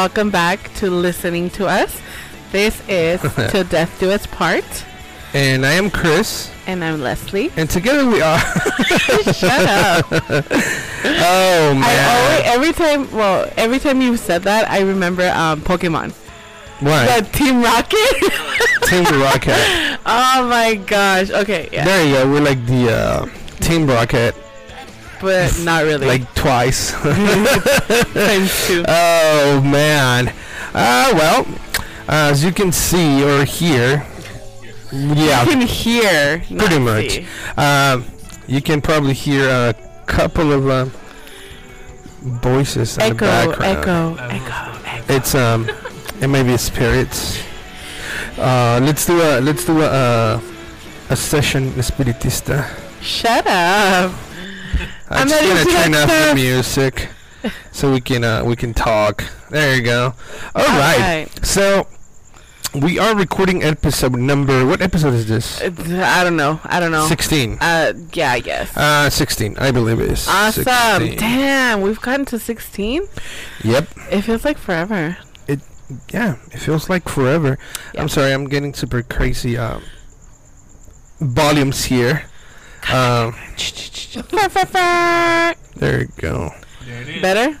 welcome back to listening to us. This is Till Death Do Its Part, And I am Chris, and I'm Leslie. and together we are. Shut up! oh I man, always, every time, well, every time you said that, I remember um, Pokemon, what? the Team Rocket. Team Rocket. oh my gosh! Okay, yeah, There you go. We're like the uh, Team Rocket, but not really. like twice. times two. oh man. Uh, well, as you can see or hear, yeah, You can hear, pretty much. Um, you can probably hear a couple of uh, voices in the Echo, background. echo, echo, echo. It's um, it may be spirits. Uh, let's do a let's do a uh, a session espiritista. Shut up! I'm just gonna turn off the music so we can uh, we can talk. There you go. All All right. right. So we are recording episode number. What episode is this? It's- I don't know. I don't know. Sixteen. Uh, yeah, I guess. Uh, sixteen. I believe it is. Awesome. 16. Damn, we've gotten to 16. Yep. It feels like forever. It. Yeah. It feels like forever. Yeah. I'm sorry. I'm getting super crazy. Um, volumes here. Um, there you go. There it is. Better?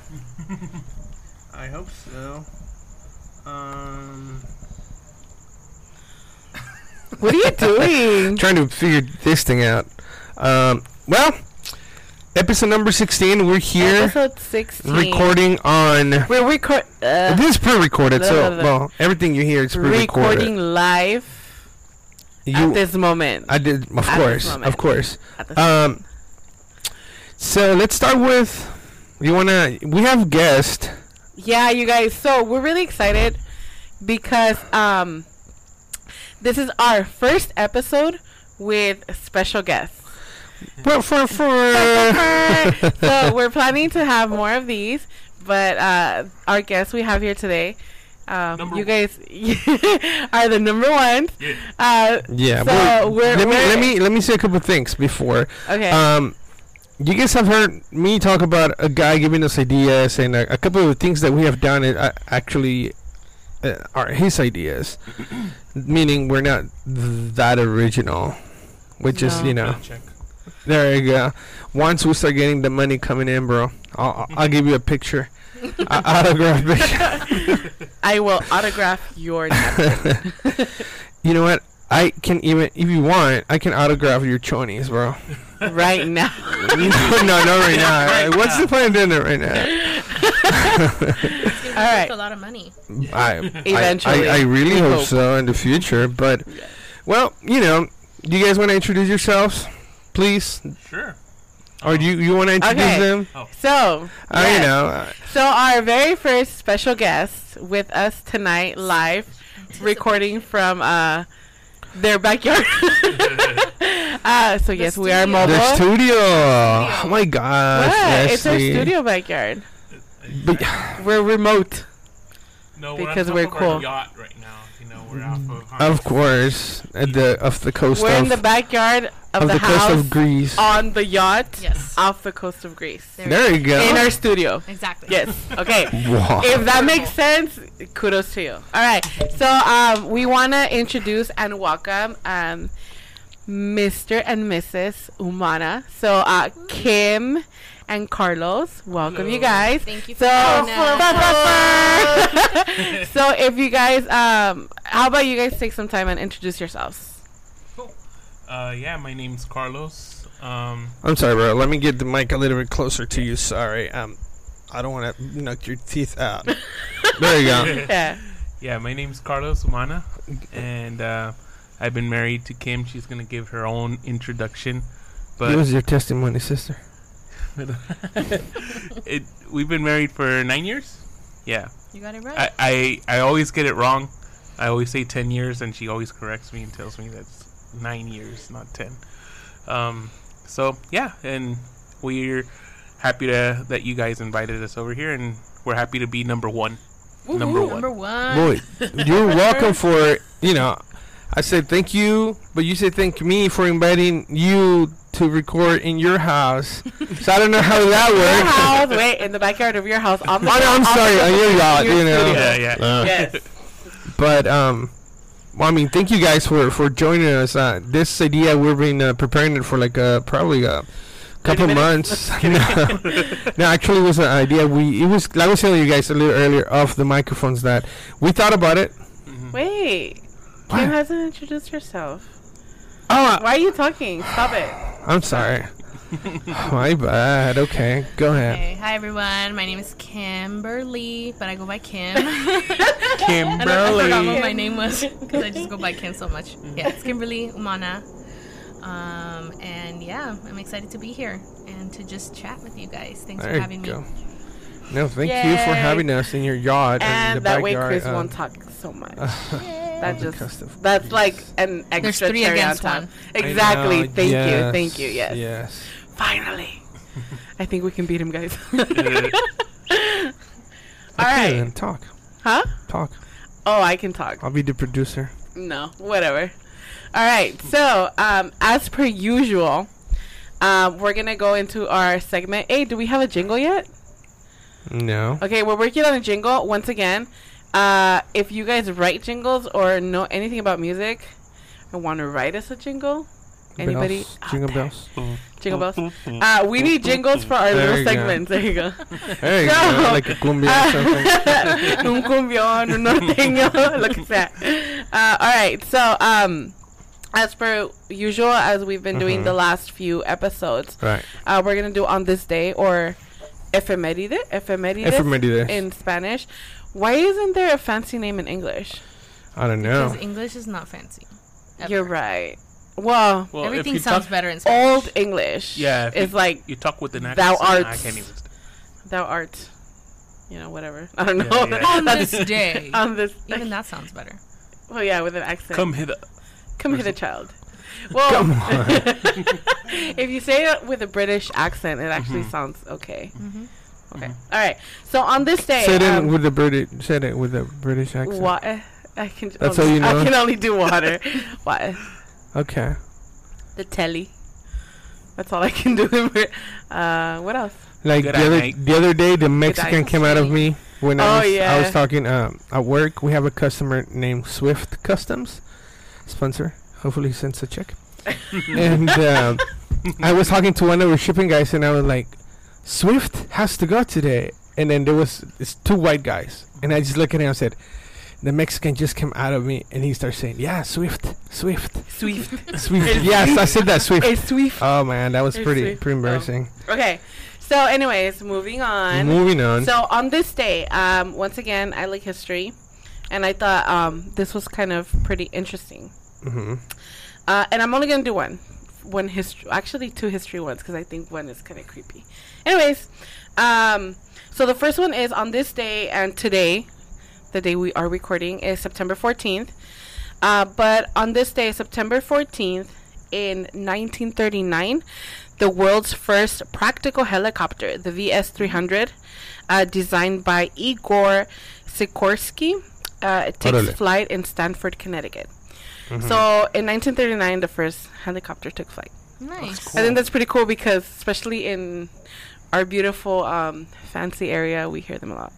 I hope so. Um. What are you doing? trying to figure this thing out. Um, well, episode number 16. We're here Episode 16. recording on. We're record- uh, this is pre-recorded, so blah, blah. well, everything you hear is pre-recorded. recording live You, at this moment. I did, of at course, of course. Um, so let's start with. You wanna? We have guest. Yeah, you guys. So we're really excited because um, this is our first episode with special guests. Well, for for. so we're planning to have more of these, but uh, our guests we have here today, um, you guys are the number ones. Yeah. Uh, yeah, So, but we're- let me we're- let me let me say a couple things before. okay. Um, you guys have heard me talk about a guy giving us ideas and a, a couple of things that we have done. It uh, actually uh, are his ideas, meaning we're not th- that original. We're just No. you know there you go. Once we start getting the money coming in, bro, I'll I'll- I'll give you a picture, a- autograph picture. I will autograph your napkin. you know what? I can even if you want, I can autograph your chonies, bro. right now. no, no, not right now. What's the point of doing it right now? All All right. a lot of money. I, Eventually. I, I, I really hope, hope. so in the future. But, well, you know, do you guys want to introduce yourselves, please? Sure. Or do you, you want to introduce Okay. them? So, Uh, yes. know, so our very first special guest with us tonight, live, recording from uh, their backyard. uh, so yes, we are mobile. the studio. Oh my gosh. What? It's our studio backyard. But, We're remote. No, Because we're, we're on top of our cool. yacht right now. You know, we're off of. of course, at the of the coast We're of, in the backyard of, of the, the, coast of Greece. on the yacht Yes. off the coast of Greece. there you go. In our studio. Exactly. Yes. Okay. Wow. if that makes sense, kudos to you. All right. So um, we want to introduce and welcome um, Mr. and Mrs. Umana. So uh, Kim and Carlos, welcome you guys. Thank you for So, having so if you guys, um, how about you guys take some time and introduce yourselves? Uh, yeah, my name's Carlos. Um, I'm sorry, bro. Let me get the mic a little bit closer to you. Sorry. Um, I don't want to knock your teeth out. there you go. Yeah. yeah, my name's Carlos Umana, and uh, I've been married to Kim. She's gonna give her own introduction, Give but us your testimony, sister. it, we've been married for nine years. Yeah, You got it right. I, I I always get it wrong. I always say ten years, and she always corrects me and tells me that's nine years, not ten. Um, so yeah, and we're happy to that you guys invited us over here, and we're happy to be number one. Number one. Number one. Boy, you're welcome for you know. I said thank you, but you said thank me for inviting you to record in your house. so I don't know how that works. Your works. house, wait, in the backyard of your house. On the, Oh, no, I'm sorry, on your yacht, your you know. studio. Yeah, yeah. Uh, Yes. But um, well, I mean, thank you guys for for joining us. Uh, this idea we've been uh, preparing it for like uh, probably a couple minutes? months. no, no, actually, it was an idea. We it was like I was telling you guys a little earlier off the microphones that we thought about it. Mhm. Wait. What? Kim hasn't introduced herself. Oh, Why are you talking? Stop it. I'm sorry. My bad. Okay, go ahead. Okay. Hi everyone. My name is Kimberly, but I go by Kim. I, don't, I forgot what my name was because I just go by Kim so much. Yeah, it's Kimberly Umana. Um, and yeah, I'm excited to be here and to just chat with you guys. Thanks There for you having go. me. No, thank you for Yay. having us in your yacht And and the that way backyard. Chris um, won't talk so much. Yay. that just custom. that's like an There's extra three cherry against on top. one. Exactly. I know, Thank you. Thank you. Yes. Yes. Finally. I think we can beat him, guys. All okay, right. then talk. huh? Talk. Oh, I can talk. I'll be the producer. No, whatever. All right. So, um, as per usual, um, we're gonna go into our segment. Hey, do we have a jingle yet? No. Okay, we're working on a jingle once again. Uh, if you guys write jingles or know anything about music and want to write us a jingle, anybody? Bells, jingle there? bells. Jingle bells. Uh, we need jingles for our There little you go. segments. There you go. There you No. go. Like a cumbia or something. un cumbión, un norteño, lo que sea. Uh, all right, so um, as per usual, as we've been doing Mhm. the last few episodes, Right. uh, we're gonna do on this day or efeméride, efemérides Efemérides. in Spanish. Why isn't there a fancy name in English? I don't know. Because English is not fancy. ever. You're right. Well, well, Everything sounds talk, better in Spanish. old English Yeah, if is you- like you talk with an accent. Thou art. I can't even. thou art, you know, whatever. I don't Yeah, know. yeah. On this day. on this, Even that sounds better. well, yeah, with an accent. Come hither. Come hit a child. Well, Come on. if you say it with a British accent, it actually sounds okay. Mm-hmm. Okay. All right. So on this day, Say it um, with the British. Said it with a British accent. wa- I can. That's only, all you know? I can only do water. what? Okay. The telly. That's all I can do. uh, what else? Like Good the other night. the other day, the Mexican came out of me when Oh, I was I was talking um, at work. We have a customer named Swift Customs, sponsor. Hopefully, he sends a check. and um, I was talking to one of our shipping guys, and I was like, "Swift has to go today." And then there was it's two white guys, and I just look at him and said, "The Mexican just came out of me," and he starts saying, "Yeah, Swift, Swift, Swift. Swift." yes, I said that Swift. It's Swift. Oh man, that was It's pretty Swift. pretty Oh. embarrassing. Okay. So, anyways, moving on. Moving on. So on this day, um, once again, I like history, and I thought um, this was kind of pretty interesting. hmm Uh, and I'm only gonna do one, one history. Actually, two history ones because I think one is kind of creepy. Anyways, um, so the first one is on this day and today, the day we are recording is September 14th. Uh, but on this day, September 14th, in 1939, the world's first practical helicopter, the VS-300, uh, designed by Igor Sikorsky, uh, it takes Órale. flight in Stratford, Connecticut. Mm-hmm. So in 1939, the first helicopter took flight. Nice. I think that's pretty cool because, especially in our beautiful, um, fancy area, we hear them a lot.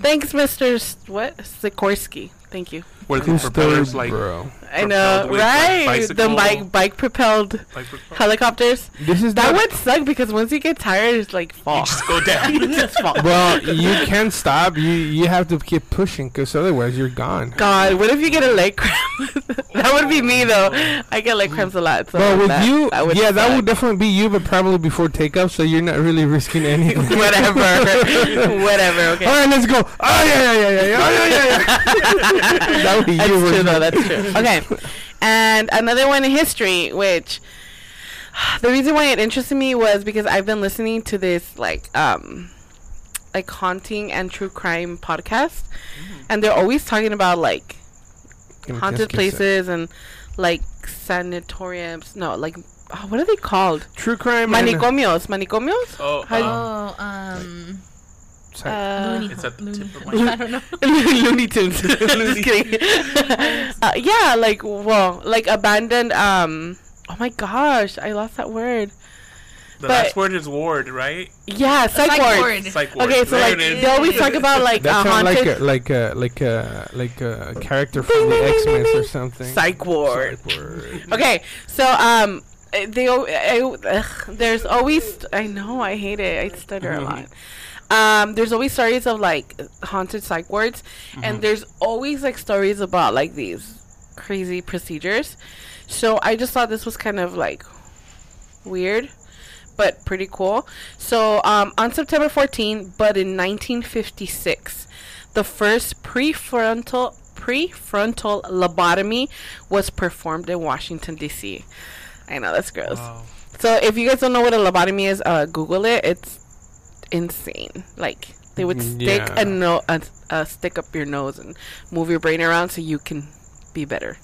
Thanks, Mr. S- what Sikorsky. Thank you. Where the True propellers story, like bro. I know, Propelled with, like, right? the bike bike propelled like helicopters. This is That not- would suck because once you get tired, it's like fall. You just go down. You just fall. Well, you can't stop. You you have to keep pushing because otherwise you're gone. God, what if you get a leg cramp? that would be me though. I get leg cramps a lot. So well, with that, you, that would yeah, that would definitely be you, but probably before takeoff, so you're not really risking anything. whatever, whatever. Okay. All right, let's go. Oh yeah, yeah, yeah, yeah, yeah, yeah, yeah. yeah. That would be That's you. true though. That's true. Okay, and another one in history, which the reason why it interested me was because I've been listening to this like um like haunting and true crime podcast, and they're always talking about like haunted just a sec. places and like sanatoriums. No, like oh, what are they called? True crime. and- Manicomios. Manicomios. Oh, um, Oh, um, Sorry. Uh, Looney, It's at the Looney, tip of my I don't know. Looney Tunes. Just kidding. uh, yeah, like well, like abandoned um Oh my gosh, I lost that word. The But- last word is ward, right? Yeah, psych, Psych ward. ward. Psych ward. Okay, so There like it is. they always talk about like That uh, sounds haunted like a, like a like a like a character from the X Men or something. psych ward. Psych ward. Okay, so um, they al- I, ugh, there's always I know I hate it. I stutter a lot. Um, there's always stories of like haunted psych wards, and there's always like stories about like these crazy procedures. So I just thought this was kind of like weird, but pretty cool. So um, on September 14, but in 1956, the first prefrontal prefrontal lobotomy was performed in Washington D.C. I know that's gross. Wow. So if you guys don't know what a lobotomy is, uh, Google it. It's insane. Like they would mm, stick Yeah. a no a, a stick up your nose and move your brain around so you can be better.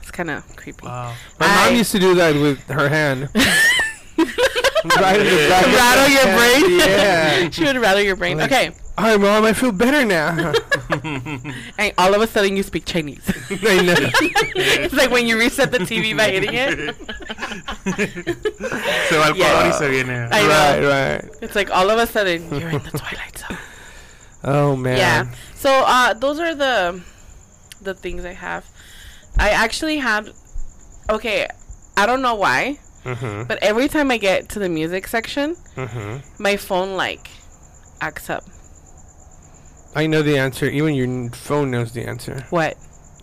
It's kind of creepy. Wow. My I- mom used to do that with her hand. right in the back of Rattle your hand. brain. Yeah. she would rattle your brain. Like- Okay, Hi, mom. I feel better now. and all of a sudden you speak Chinese. I know. it's like when you reset the TV by hitting it. Se va al color y se viene. I know. Right, right. It's like all of a sudden you're in the twilight zone. Oh man. Yeah. So uh, those are the the things I have. I actually had. Okay, I don't know why, Mhm. but every time I get to the music section, Mhm. my phone like acts up. I know the answer. Even your n- phone knows the answer. What?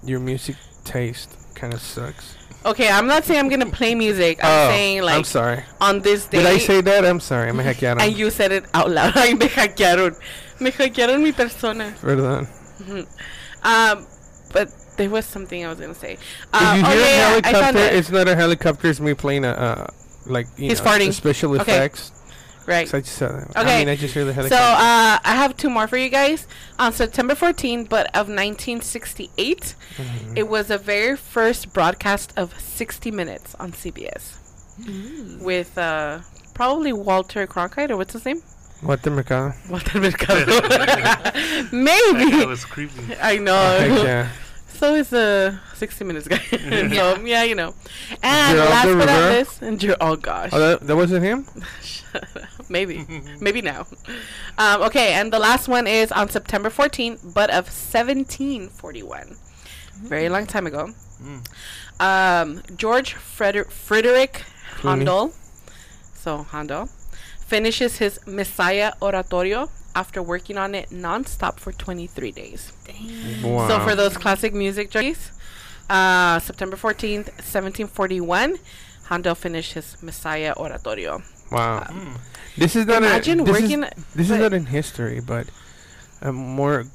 Your music taste kind of sucks. Okay, I'm not saying I'm gonna play music. I'm oh, saying like I'm sorry. on this day. Did I say that? I'm sorry. Me hackearon. And you said it out loud. Ay, me hackearon. Me hackearon mi persona. Perdón. Um, but there was something I was gonna say. If Um, you hear okay, a helicopter, it's not a helicopter. It's me playing a uh, like you He's know, farting. special Okay. effects. Right. So I just, uh, I Okay. mean, I just hear the So uh, I have two more for you guys. On September 14, but of 1968, Mm-hmm. it was the very first broadcast of 60 Minutes on CBS with uh, probably Walter Cronkite or what's his name? what the mercado? Walter Mercado. That was creepy. I know. Heck yeah. So is the 60 Minutes guy. so yeah, you know. And Geraldo last but not least, and Ger- oh gosh. Oh, that, that wasn't him. maybe. Maybe now. Um, okay and the last one is on september 14 but of 1741 very long time ago. Um, george Freder- frederick Clooney. handel. So handel. Finishes his messiah oratorio after working on it non-stop for 23 days Wow. so for those classic music junkies, uh, September 14th, 1741, Handel finished his Messiah Oratorio. wow. This is not Imagine a, this working. Is, this is not in history, but a more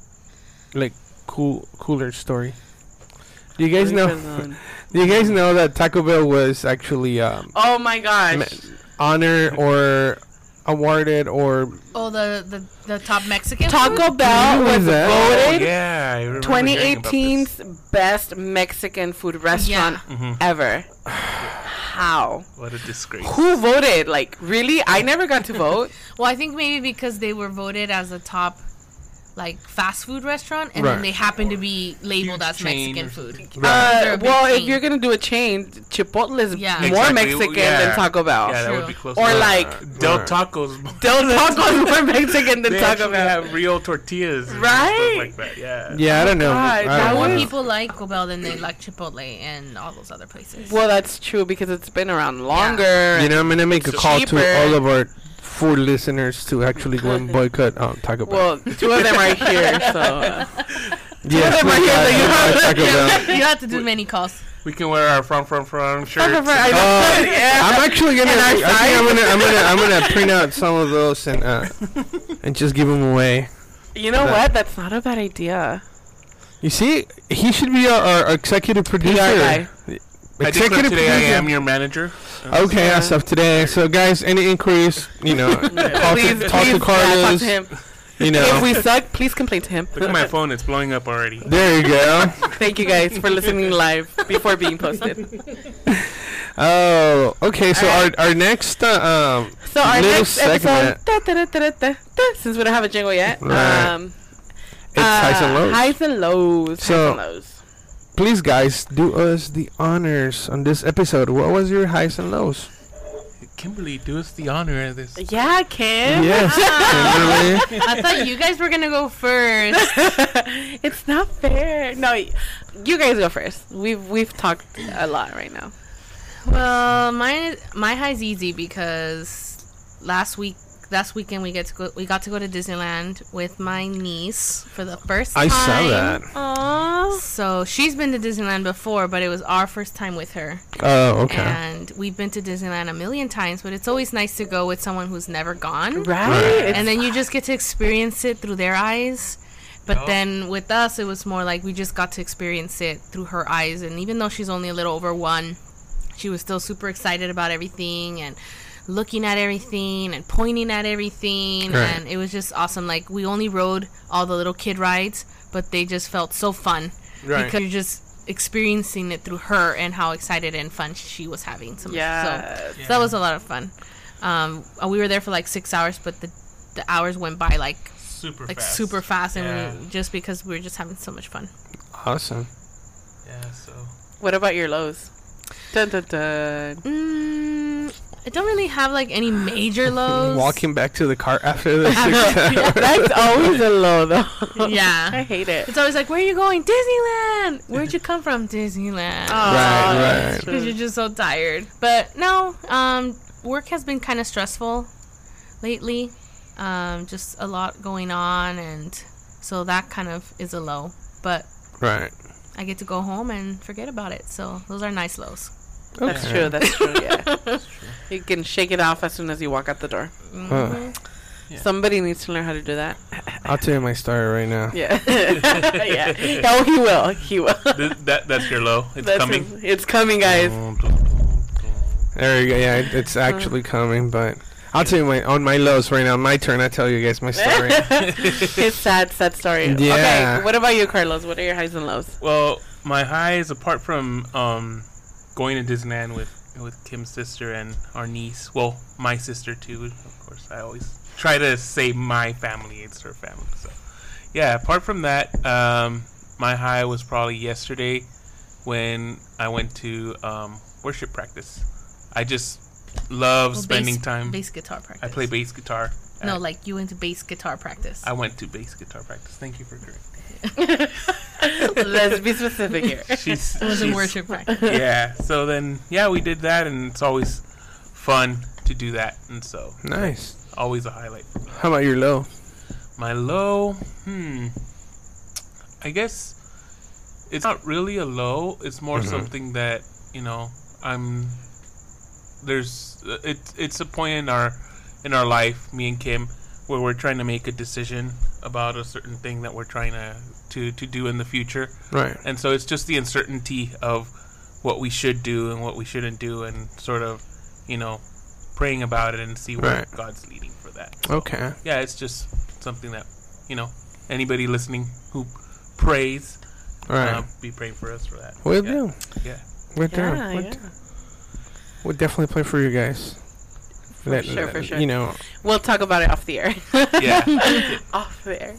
like cool, cooler story. Do you guys know? Do you guys know that Taco Bell was actually um, Oh my gosh. honor or awarded or Oh, the the, the top Mexican. Taco food? Bell Who was is? Oh, voted yeah. I remember hearing about this. 2018's best Mexican food restaurant Mhm. ever. How? What a disgrace. Who voted? Like, really? I never got to vote. Well, I think maybe because they were voted as a top, like fast food restaurant, and Right. then they happen to be labeled Huge as chain Mexican food. something. They're Uh, a big well, if you're gonna do a chain, Chipotle is Yeah. more Exactly. Mexican Yeah. than Taco Bell. Yeah, that would be close. Or enough. like Del Tacos. Del Taco is more Mexican than they Taco actually Bell. have real tortillas. Right? Like that. Yeah. yeah, I don't know. God, I don't More know. people like Taco Bell than they like Chipotle and all those other places. Well, that's true because it's been around longer. You know, I'm gonna make a call cheaper. to all of our food listeners to actually go and boycott um, Taco Bell. Well, two of them are here, so uh, yes, them here, so you have- Taco Bell. you have to do many calls. We can wear our front front front shirts. I know. Uh, yeah. I'm actually gonna. And I think I'm gonna. I'm gonna. I'm gonna print out some of those and uh, and just give them away. you know what? That's not a bad idea. You see, he should be our, our executive producer. Guy. I declare today I am your manager. Okay, Yeah. as of today. So, guys, any inquiries, you know, call please, to, talk please to yeah, talk Carlos. to him. You If we suck, please complain to him. Look at my phone; it's blowing up already. there you go. Thank you guys for listening live before being posted. Oh, okay. So Alright. our our next uh, um, So our Little next episode, segment. da, da, da, da, da, da, since we don't have a jingle yet, Right. um, it's highs and uh, lows. Highs and lows. So- highs and lows. Please, guys, do us the honors on this episode. What was your highs and lows? Kimberly, do us the honor of this. Yeah, Kim. Yes, Kimberly. I thought you guys were gonna go first. it's not fair. No, you guys go first. We've we've talked a lot right now. Well, my my high's easy because last week last weekend we get to go we got to go to Disneyland with my niece for the first I time. I saw that. Aww. So she's been to Disneyland before, but it was our first time with her. Oh, okay. And we've been to Disneyland a million times, but it's always nice to go with someone who's never gone. Right. And then you just get to experience it through their eyes. But Yup. then with us, it was more like we just got to experience it through her eyes. And even though she's only a little over one, she was still super excited about everything and looking at everything and pointing at everything. Right. And it was just awesome. Like, we only rode all the little kid rides, but they just felt so fun Right. because you're just experiencing it through her and how excited and fun she was having. So, Yeah. so, so that was a lot of fun. Um, uh, we were there for like six hours, but the the hours went by like Super like fast. super fast, and Yeah. we, just because we were just having so much fun. Awesome. Yeah, so. What about your lows? Dun dun dun. Mm, I don't really have like any major lows. Walking back to the car after the six hours. That's always a low though. Yeah. I hate it. It's always like, where are you going? Disneyland. Where'd you come from? Disneyland. Aw, Right, right. Because you're just so tired. But no, um, work has been kind of stressful lately. Um, just a lot going on, and so that kind of is a low. But Right. I get to go home and forget about it. So those are nice lows. That's Okay. true. That's true. Yeah. You can shake it off as soon as you walk out the door. Huh. Yeah. Somebody needs to learn how to do that. I'll tell you my story right now. Yeah. yeah. Oh, he will. He will. Th- that that's your low. It's That's coming. his- it's coming, guys. There you go. Yeah, it- it's actually coming, but I'll tell you my on my lows right now. My turn. I tell you guys my story. His sad, sad story. Yeah. Okay. What about you, Carlos? What are your highs and lows? Well, my highs, apart from um, going to Disneyland with with Kim's sister and our niece. Well, my sister too. Of course, I always try to say my family. It's her family. So, yeah. Apart from that, um, my high was probably yesterday when I went to um, worship practice. I just love Well, spending bass- time. Bass guitar practice. I play bass guitar. No, like you went to bass guitar practice. I went to bass guitar practice. Thank you for correcting. Let's be specific here. She's, It was in she's- worship practice. yeah. So then, yeah, we did that, and it's always fun to do that, and so nice. always a highlight. How about your low? My low, hmm, I guess it's not really a low. It's more Mhm. something that you know I'm. There's it's it's a point in our in our life, me and Kim, where we're trying to make a decision about a certain thing that we're trying to to to do in the future. Right. And so it's just the uncertainty of what we should do and what we shouldn't do, and sort of, you know, praying about it and see where Right. God's leading for that. Okay. Yeah, it's just something that, you know, anybody listening who prays, Right. uh, be praying for us for that. we'll yeah. do. Yeah. We're down. Yeah, We'll, yeah. we'll definitely play for you guys. For sure, for sure. You know. We'll talk about it off the air. Yeah. off the air.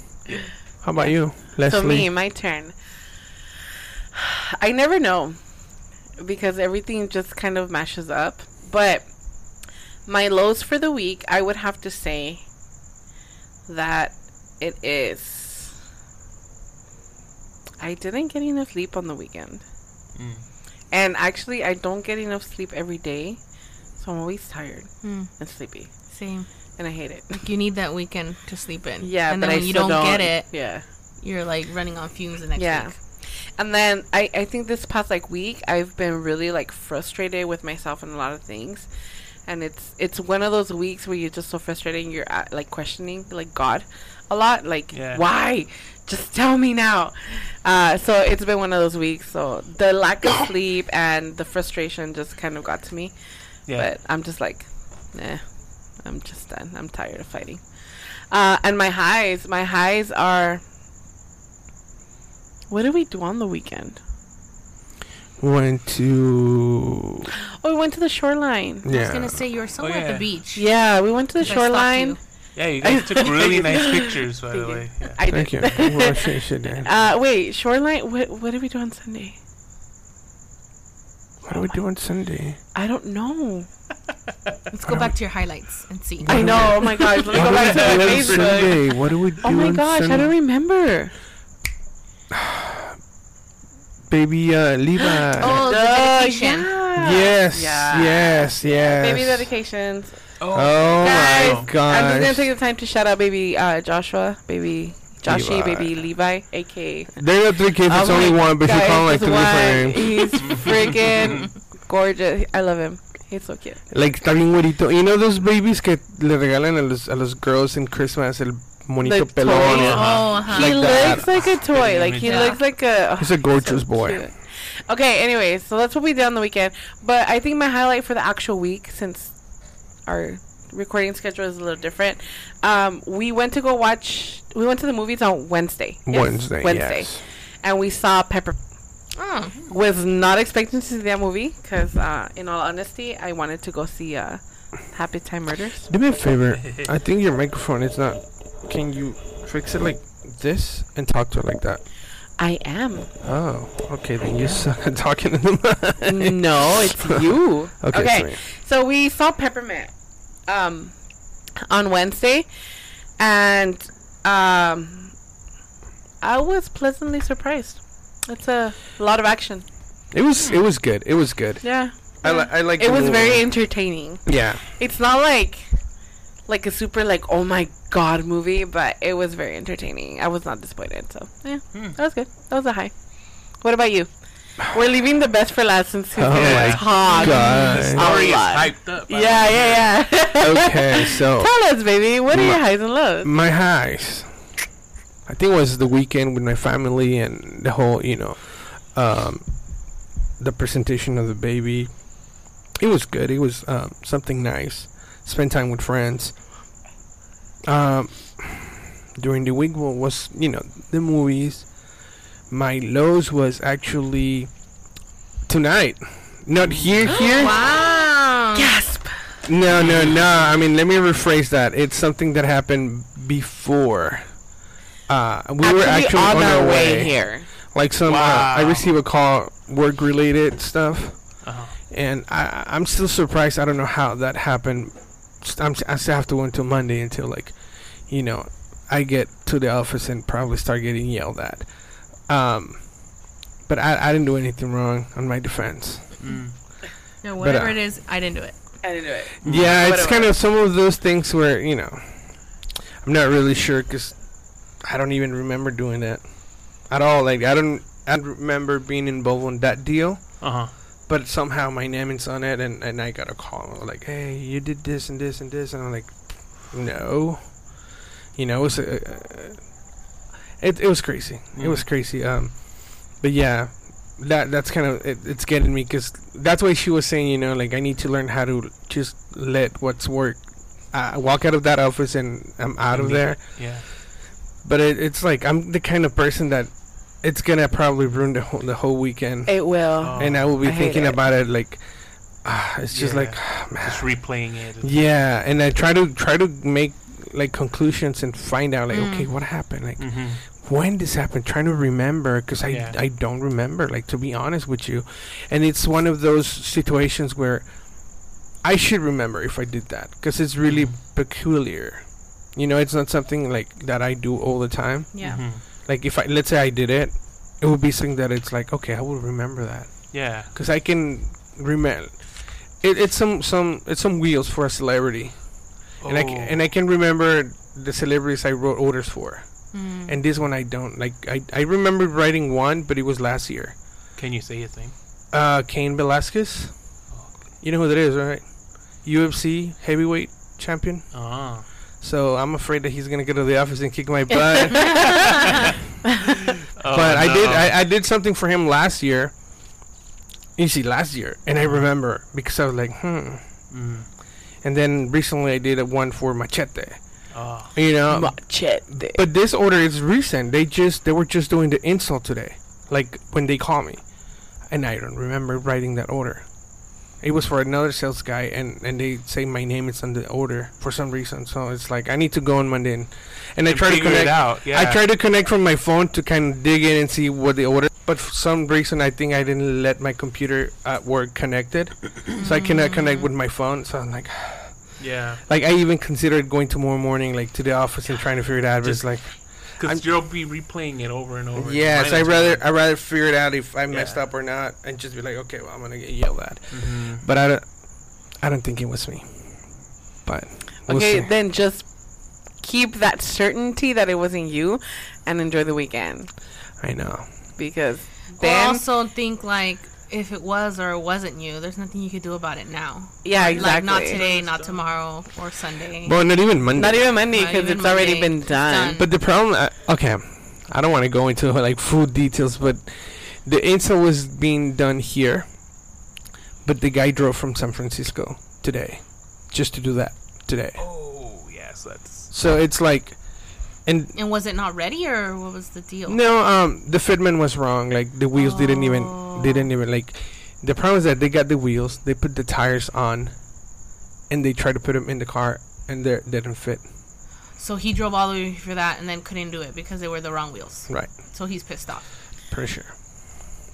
How about you, Leslie? So me, my turn. I never know because everything just kind of mashes up. But my lows for the week, I would have to say that it is. I didn't get enough sleep on the weekend. Mm. And actually, I don't get enough sleep every day. So I'm always tired Hmm, and sleepy. same. And I hate it. Like you need that weekend to sleep in. Yeah, and but then I when you still don't, get it, Yeah. you're like running on fumes the next Yeah. week. And then I, I think this past like week I've been really like frustrated with myself and a lot of things. And it's it's one of those weeks where you're just so frustrated and you're at, like questioning like God a lot like Yeah. why just tell me now uh, so it's been one of those weeks so the lack of sleep and the frustration just kind of got to me Yeah. but i'm just like nah i'm just done i'm tired of fighting uh, and my highs my highs are what did we do on the weekend We Went to. oh we went to the shoreline I was gonna say you were somewhere at yeah. the beach. yeah we went to the shoreline yeah, you guys took really nice pictures, by the way. Yeah. I Thank did. you. Well, she, she did. uh, wait shoreline what, what did we do on sunday What do we do on Sunday? I don't know. Let's go back to your highlights and see. I know. Oh my gosh. Let me go back to my on Facebook. Sunday? What do we do Oh my on gosh, I Sunday? don't remember. Baby uh, Levi. Oh, the dedication. yeah. yes, Yeah. yes, yes. Baby dedications. Oh Guys, my I'm just gonna take the time to shout out baby uh, Joshua, baby Joshi, Levi. baby Levi, aka. They're not three kids. It's Oh only one, but you guys, call like three one. different names. He's freaking gorgeous. I love him. He's so cute. Like está bien güerito. You know those babies que le regalan a los a los girls in Christmas el monito The pelón. toys. yeah. Oh, uh-huh. he Like that. looks like a toy. Like he Yeah. looks like a. He's a gorgeous boy. cute. Okay, anyways, so that's what we did on the weekend. But I think my highlight for the actual week, since our recording schedule is a little different, um, we went to go watch. We went to the movies on Wednesday. Yes, Wednesday, Wednesday, yes. and we saw Pepper. Oh, Was not expecting to see that movie because, uh, in all honesty, I wanted to go see uh, Happy Time Murders. Do me a favor. I think your microphone is not. Can you fix it like this and talk to it like that? I am. Oh, okay. Then you suck at talking to the mic. no, it's you. Okay, okay. So we saw Peppermint um, on Wednesday, and um, I was pleasantly surprised. It's a lot of action. It was it was good. It was good. Yeah, I like I like. it was movie. very entertaining. Yeah. It's not like like a super like oh my god movie, but it was very entertaining. I was not disappointed. So yeah, that was good. That was a high. What about you? We're leaving the best for last since he's Oh gonna my talk. God. a Story is hyped up. Yeah, yeah, yeah. Okay, so Tell us, baby. What are your highs and lows? my highs. I think it was the weekend with my family and the whole, you know, um, the presentation of the baby. It was good. It was um, something nice. Spend time with friends. Um, during the week wa- was, you know, the movies. My lows was actually tonight. Not here, here. wow. Gasp. No, no, no. I mean, let me rephrase that. It's something that happened before. Uh, we were actually on, on, our our way, way. here. Like some, uh, I Wow. received a call, work-related stuff, Uh-huh. and I, I'm still surprised. I don't know how that happened. I'm, I still have to wait until Monday until like, you know, I get to the office and probably start getting yelled at. Um, but I, I didn't do anything wrong on my defense. Mm. No, whatever uh, it is, I didn't do it. I didn't do it. Yeah, it's Whatever. kind of some of those things where you know, I'm not really sure because I don't even remember doing that at all. Like I don't, I don't remember being involved in that deal, Uh huh. but somehow my name is on it, and, and I got a call like, "Hey, you did this and this and this," and I'm like, "No," you know, it was uh, uh, it it was crazy. It was crazy. Um, but yeah. That that's kind of it, it's getting me because that's why she was saying you know like I need to learn how to just let what's work I walk out of that office and I'm out of there Yeah. but it, it's like I'm the kind of person that it's gonna probably ruin the whole, the whole weekend It will. Oh. and I will be I thinking it. about it like ah, it's just Yeah. like man. Just replaying it. yeah and I try to try to make like conclusions and find out like Mm. okay what happened like Mm-hmm. When this happened trying to remember because I, Yeah. I don't remember like to be honest with you and it's one of those situations where i should remember if i did that because it's really Mhm. peculiar you know it's not something like that i do all the time Yeah. Mm-hmm. like if i let's say i did it it would be something that it's like okay i will remember that Yeah. because i can remember it, it's some some it's some wheels for a celebrity and I, ca- Oh. and I can remember the celebrities i wrote orders for Mm. and this one I don't. Like I, I remember writing one, but it was last year. Can you say his name? Uh, Cain Velasquez. You know who that is, right? UFC heavyweight champion. Ah. So I'm afraid that he's gonna go to the office and kick my butt. Oh, but I no. did I, I did something for him last year. You see, last year, and I remember because I was like, hmm. Mm. And then recently I did a one for Machete. Oh. You know, Machete. But this order is recent. They just they were just doing the install today, like when they call me, and I don't remember writing that order. It was for another sales guy, and and they say my name is on the order for some reason. So it's like I need to go on Monday, and, and I try to connect. it out. Yeah. I try to connect from my phone to kind of dig in and see what the order. but for some reason I think I didn't let my computer at work connected, so I cannot connect with my phone. So I'm like, Yeah. like I even considered going tomorrow morning, like to the office and trying to figure it out. But it's Just- like, Because you'll be replaying it over and over. yes, I rather I rather figure it out if I messed Yeah. up or not, and just be like, okay, well I'm gonna get yelled at. hmm But I don't, I don't think it was me. But we'll okay, see. then just keep that certainty that it wasn't you, and enjoy the weekend I know. because Or then also think like if it was or it wasn't you, there's nothing you could do about it now. yeah, Like exactly. not today, not tomorrow, or Sunday. Well, not even Monday. Not even Monday because even it's already been done. done. But the problem, uh, okay, I don't want to go into like full details, but the install was being done here, but the guy drove from San Francisco today, just to do that today. Oh, yes, that's. So it's like, and and was it not ready, or what was the deal? no, um, the fitment was wrong. Like the wheels didn't even, Oh. Didn't even like. The problem is that they got the wheels, they put the tires on, and they tried to put them in the car, and they didn't fit. So he drove all the way for that and then couldn't do it because they were the wrong wheels. Right, So he's pissed off. pretty sure.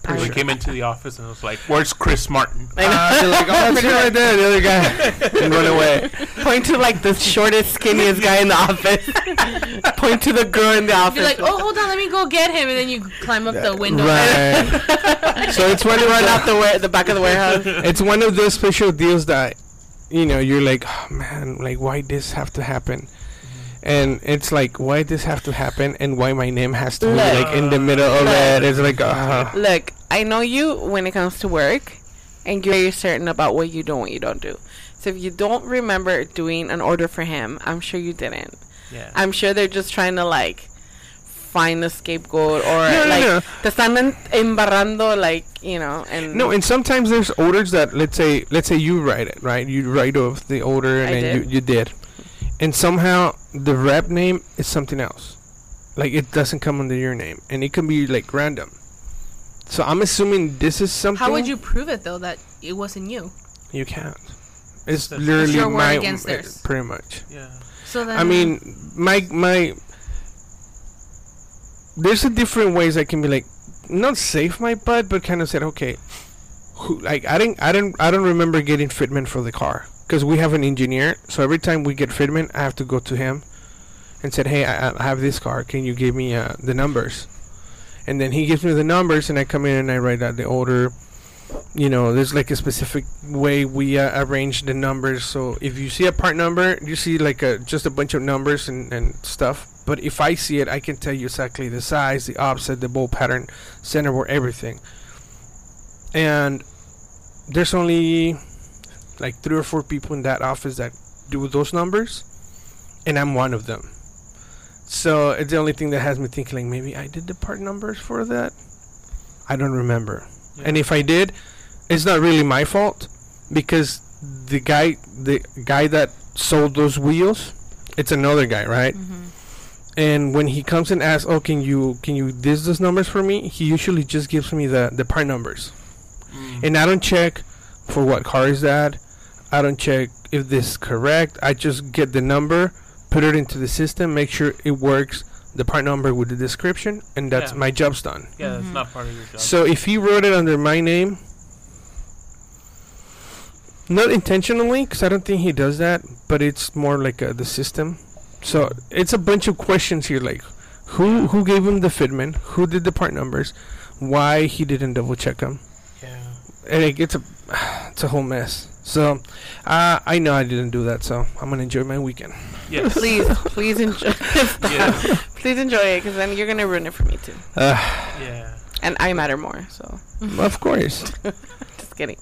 I We Pretty sure. came into the office and I was like, "Where's Chris Martin?" Uh, they're like, oh, it's right there, the other guy, and run away. Point to like the shortest, skinniest guy in the office. Point to the girl in the office. You're like, oh, hold on, let me go get him, and then you climb up the window. Right. so it's one of run the, out the wa- the back of the warehouse. it's one of those special deals that you know you're like, oh, man, like why this have to happen? And it's like, why this have to happen, and why my name has to be like in the middle of Look. it? It's like, uh, Look, I know you when it comes to work, and you're very certain about what you do and what you don't do. So if you don't remember doing an order for him, I'm sure you didn't. Yeah. I'm sure they're just trying to like find a scapegoat or No, no, like no. te están en- embarrando like you know and no. And sometimes there's orders that let's say, let's say you write it, right? You write off the order, and then you you did, and somehow the rep name is something else. Like it doesn't come under your name, and it can be like random. So I'm assuming this is something. How would you prove it though that it wasn't you? You can't. It's That's- literally your word my against theirs. pretty much. yeah. So then I mean, my my. There's a different ways I can be like, not save my butt, but kind of said, okay, who like I didn't I didn't I don't remember getting fitment for the car because we have an engineer. So every time we get fitment, I have to go to him and said, hey, I, I have this car. Can you give me uh, the numbers? And then he gives me the numbers, and I come in and I write out the order. You know, there's like a specific way we uh, arrange the numbers. So if you see a part number, you see like a just a bunch of numbers and, and stuff. But if I see it, I can tell you exactly the size, the offset, the bolt pattern, center bore, everything. And there's only like three or four people in that office that do those numbers, and I'm one of them. So it's the only thing that has me thinking like maybe I did the part numbers for that. I don't remember. And if I did, it's not really my fault because the guy the guy that sold those wheels, it's another guy, right? Mm-hmm. And when he comes and asks, "Oh, can you can you this those numbers for me?" He usually just gives me the the part numbers, Mm. and I don't check for what car is that. I don't check if this is correct. I just get the number, put it into the system, make sure it works. The part number with the description, and that's Yeah. my job's done. Yeah, that's Mhm. not part of your job. So if he wrote it under my name, not intentionally, because I don't think he does that, but it's more like uh, the system. So it's a bunch of questions here, like who who gave him the fitment, who did the part numbers, why he didn't double check them, yeah. and it gets a it's a whole mess. So uh, I know I didn't do that, so I'm gonna enjoy my weekend. Yes. please please enjoy Yeah. please enjoy it because then you're gonna ruin it for me too Uh, Yeah. and I matter more so of course. just kidding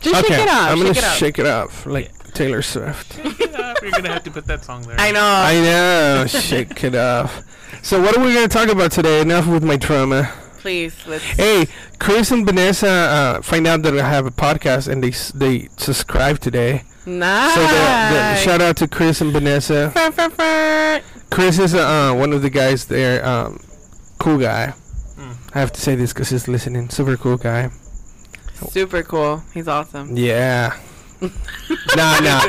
just okay, shake it off I'm gonna it off shake it off like Taylor Swift. Yeah, You're gonna have to put that song there. I know I know, shake it off. So what are we gonna talk about today? Enough with my trauma. Please let's Hey, Chris and Vanessa uh, find out that I have a podcast and they they subscribe today. nice So the, the, shout out to Chris and Vanessa. Fur, fur, fur. Chris is uh, one of the guys there. Um, cool guy. Mm. I have to say this because he's listening. Super cool guy. super cool he's awesome Yeah. nah, nah,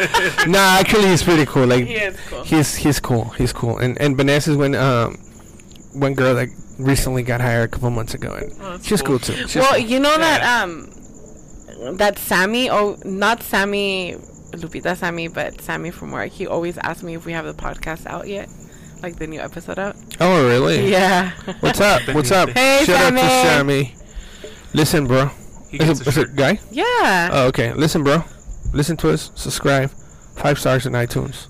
nah. Actually, he's pretty cool. Like he is cool he's he's cool. He's cool. And and Vanessa's when um one girl that recently got hired a couple months ago, and Oh, she's cool. cool too. She's well, cool. you know that um that Sammy oh not Sammy Lupita Sammy but Sammy from work he always asks me if we have the podcast out yet like the new episode out oh really? yeah What's up? What's up? Hey, Shout out to Sammy. Sammy. Listen, bro. He Is gets it, a is guy? yeah Oh, okay. Listen, bro. Listen to us. Subscribe. Five stars on iTunes.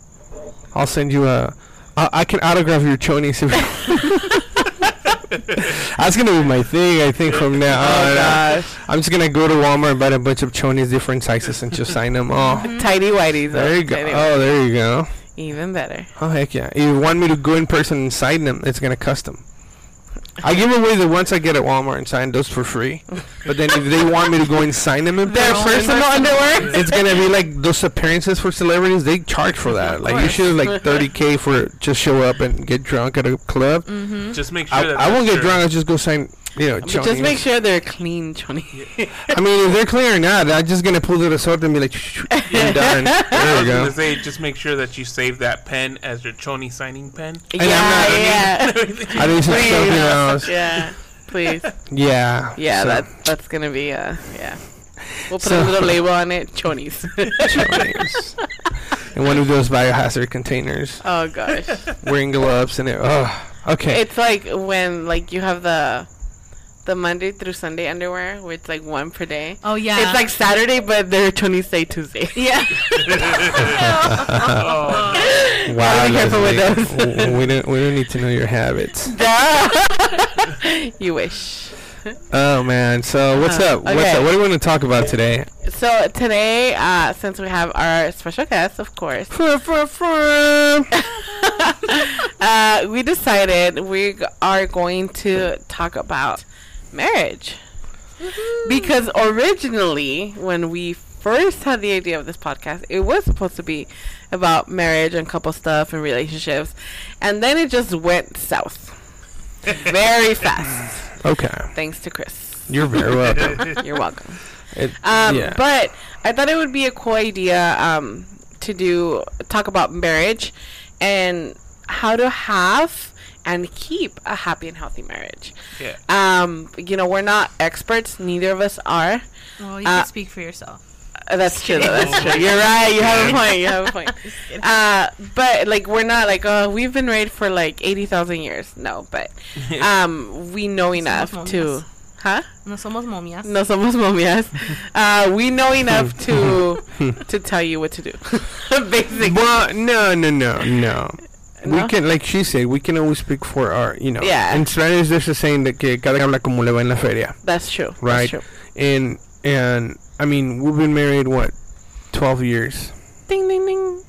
I'll send you a. I, I can autograph your chonies. If That's gonna be my thing. I think from now oh on. gosh I'm just gonna go to Walmart and buy a bunch of chonies, different sizes, and just sign them. all. tidy whities there you go. Oh, there you go. even better Oh heck yeah! If you want me to go in person and sign them, it's gonna cost them. I give away the ones I get at Walmart and sign those for free. But then if they want me to go and sign them in their person, personal underwear it's gonna be like those appearances for celebrities. They charge for that. Like usually like 30k for just show up and get drunk at a club. Mm-hmm. Just make sure I, that I won't get your- drunk. I just go sign. You know, but just make sure they're clean choni I mean, if they're clean or not, I'm just gonna pull to the sword and be like, I'm done. I There was you go. gonna say, just make sure that you save that pen as your choni signing pen. yeah I'm not- yeah I need some Please. something else. yeah please Yeah. yeah so- that that's gonna be uh yeah we'll put So- a little label on it chonies chonies. in one of those biohazard containers, oh gosh wearing gloves and it. Oh, okay. It's like when like you have the the Monday through Sunday underwear, where it's like one per day. Oh yeah. It's like Saturday, but they're Tony say Tuesday. yeah. Oh, wow, be careful with Leslie. those. We don't. We don't need to know your habits. you wish. Oh man. So what's Uh, up? What's okay. up? What do we want to talk about today? So today, uh, since we have our special guest, of course, uh, we decided we g- are going to talk about marriage. Because originally, when we first had the idea of this podcast, it was supposed to be about marriage and couple stuff and relationships. And then it just went south very fast, Okay. thanks to Chris. You're very welcome. You're welcome. It, Um, yeah. But I thought it would be a cool idea um, to do talk about marriage and how to have and keep a happy and healthy marriage. yeah. Um, you know, we're not experts. Neither of us are. Well, you Uh, can speak for yourself. Uh, that's true. Though, that's true. You're right. You have a point. You have a point. Uh, but like, we're not like, oh, we've been married for like eighty thousand years. No, but um, we know enough to, huh? No somos momias. No somos momias. Uh, we know enough to to tell you what to do. Basically, well, no, no, no, no. We can, like she said, we can always speak for our, you know. Yeah. In Spanish, there's a saying that que cada quien habla como le va en la feria, that's true. Right. That's true. and and I mean we've been married what, twelve years. Ding ding ding.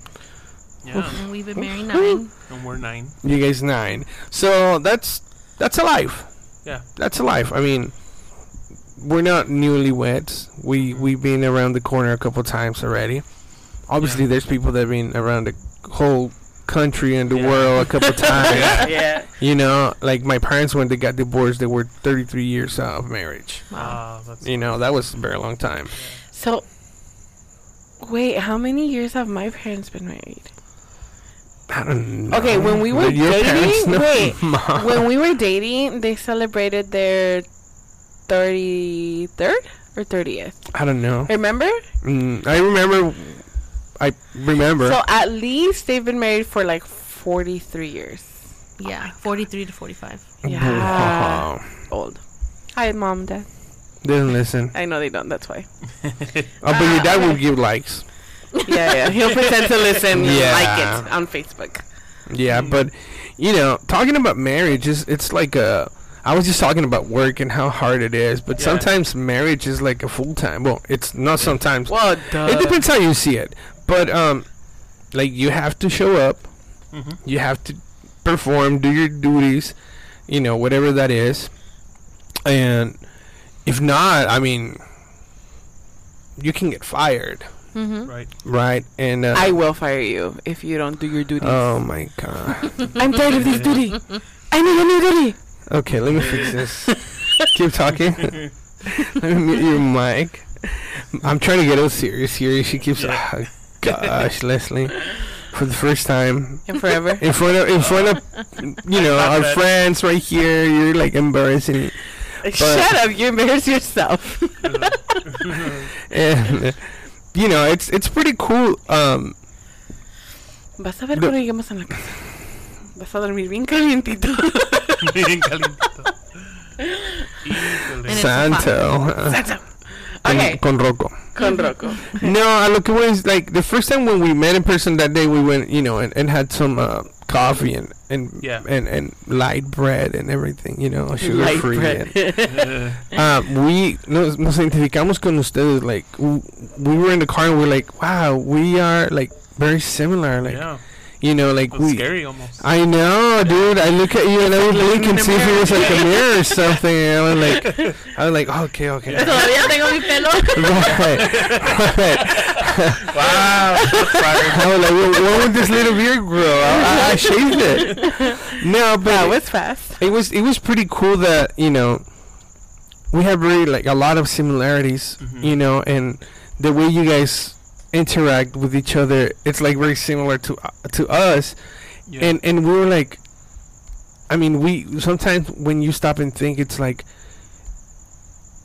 Yeah. And we've been married nine. And we're nine. You guys nine. So that's that's a life. Yeah. That's a life. I mean, we're not newlyweds. We mm-hmm. we've been around the corner a couple times already. Obviously, Yeah. there's people that've been around the whole country and the Yeah. world a couple times. Yeah. Yeah. You know, like my parents when they got divorced, they were 33 years of marriage. Wow. That's You know, that was a very long time. So, wait, how many years have my parents been married? I don't know. Okay, when we were your dating- wait, Mom. when we were dating, they celebrated their thirty third or thirtieth. I don't know. Remember? Mm, I remember. I remember. So at least they've been married for like forty three years. Yeah, 43 to 45. Yeah. Wow. Old. Hi, mom, dad. Didn't listen. I know they don't. That's why. Oh, but your dad will give likes. Yeah, yeah. He'll pretend to listen, and Yeah. like it on Facebook. Yeah, mm-hmm. but you know, talking about marriage is it's like a. I was just talking about work and how hard it is, but Yeah. sometimes marriage is like a full time. Well, it's not sometimes. Well, duh. it depends how you see it, but um, like you have to show up, Mhm. you have to perform, do your duties, you know, whatever that is, and if not, I mean, you can get fired, hmm right. right? And uh, I will fire you if you don't do your duties. oh my god. I'm tired of this duty. I need a new duty. Okay, let me fix this. Keep talking. let me mute your mic. I'm trying to get all serious here. She keeps. Yeah. Oh, gosh, Leslie. for the first time And forever. in front of in front of you know our bad. friends right here. You're like embarrassing, Shut up! You embarrass yourself. and you know it's it's pretty cool. Um, Vas a ver The- cuando lleguemos a la casa. Vas a dormir bien calientito. Bien calientito. Híjole. En el Santo. Okay, Con Rocco. con Rocco. No, I look it was like the first time when we met in person that day. We went, you know, and, and had some uh, coffee and and, Yeah. and and light bread and everything, you know, sugar Light free. bread. Uh, um, we nos, nos identificamos con ustedes. Like we were in the car and we're like, wow, we are like very similar. Like yeah. You know, like It's we. scary almost. I know, dude. I look at you and I would blink and see if it was like a mirror or something. And I was like, I was like, okay, okay. Todavía tengo mi pelo. right, right. wow. That's fire. I was like, well, when would this little beard grow? I, I shaved it. No, but That was fast. it was it was pretty cool that you know we have really like a lot of similarities, Mhm. you know, and the way you guys interact with each other, it's like very similar to uh, to us, Yeah. and and we were like, I mean, we sometimes when you stop and think, it's like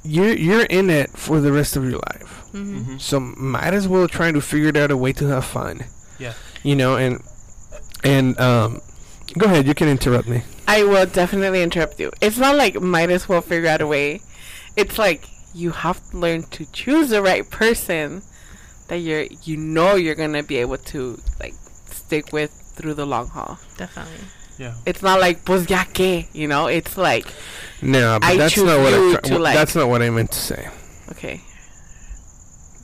you're you're in it for the rest of your life. Mhm. Mhm. So might as well try to figure out a way to have fun. Yeah. You know, and and um go ahead, you can interrupt me. I will definitely interrupt you. It's not like might as well figure out a way. It's like you have to learn to choose the right person that you're you know you're gonna be able to like stick with through the long haul. Definitely. Yeah. It's not like pues ya que, you know. It's like No, but I that's not what I you try- to, wh- like- that's not what I meant to say. okay.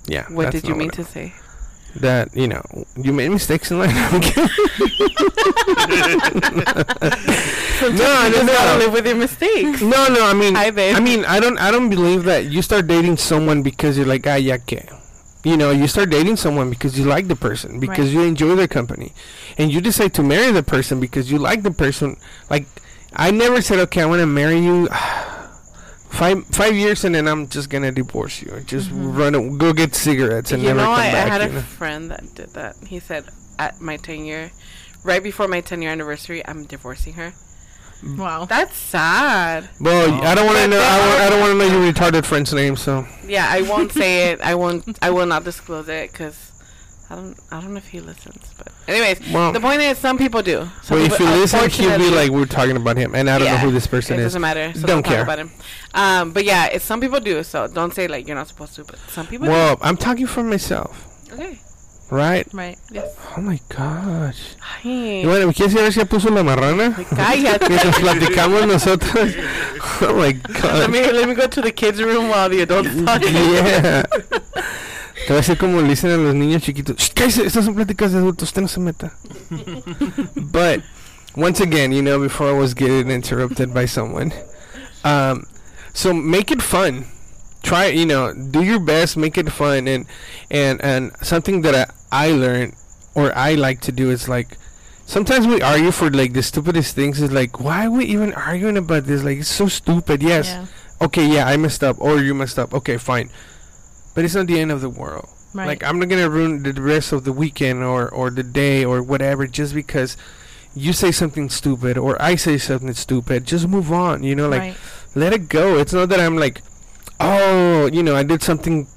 Yeah. What did you mean to say? That you know you made mistakes in life? I'm no, no, just gotta no. live with your mistakes. No, no. I mean, Hi, babe. I mean, I don't, I don't believe that you start dating someone because you're like, ah, ya que. You know, you start dating someone because you like the person, because Right. you enjoy their company, and you decide to marry the person because you like the person. Like, I never said, okay, I want to marry you. Five five years and then I'm just gonna divorce you. Just run, a- go get cigarettes and Mm-hmm. you never know, come I, I had a know? friend that did that. He said at my 10 year, right before my 10 year anniversary, I'm divorcing her. Wow. That's sad. Well, I don't want to know. I, I don't want to know your retarded friend's name. So Yeah, I won't say it. I won't. I will not disclose it because I don't. I don't know if he listens. But anyways, Well- the point is, some people do. Some well, if people, you listen, he'll be like, "We're talking about him," and I don't know who this person it is. doesn't matter. So Don't don't, care. about him. Um, but yeah, it's some people do. So don't say like you're not supposed to. But some people. Well, I'm talking for myself. Okay. Right? Right. Yes. Oh my gosh. Ay, Y bueno, ¿quieres saber si ya puso la marrana? cállate. Mientras platicamos nosotros. Oh my let god. me let me go to the kids' room while the adults talk. Yeah. Te voy a hacer como le dicen a los niños chiquitos. "Shh, cállese, estas son pláticas de adultos, usted no se meta. but, once again, you know, before I was getting interrupted by someone. Um, so make it fun. Try, you know, do your best, make it fun. And, and, and something that I, I learned, or I like to do is like, sometimes we argue for like the stupidest things. Is like, why are we even arguing about this? Like, it's so stupid. Yes Yeah. okay, yeah, I messed up, or you messed up. Okay, fine. But it's not the end of the world. Right. Like I'm not gonna ruin the rest of the weekend or or the day or whatever just because you say something stupid or I say something stupid. Just move on. You know, like right. let it go. It's not that I'm like, oh, you know, I did something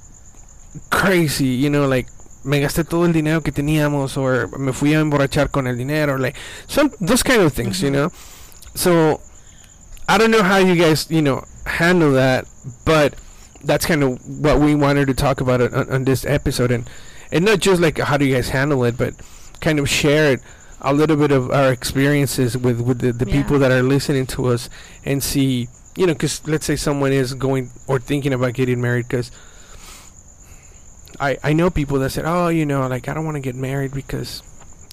crazy. You know, like me gasté todo el dinero que teníamos or me fui a emborrachar con el dinero. Like some those kind of things. You Mhm. know. So I don't know how you guys, you know, handle that, but that's kind of what we wanted to talk about on, on this episode, and and not just like how do you guys handle it, but kind of share it a little bit of our experiences with with the, the Yeah. people that are listening to us and see, you know, because let's say someone is going or thinking about getting married, because. I, I know people that said, oh, you know, like I don't want to get married because,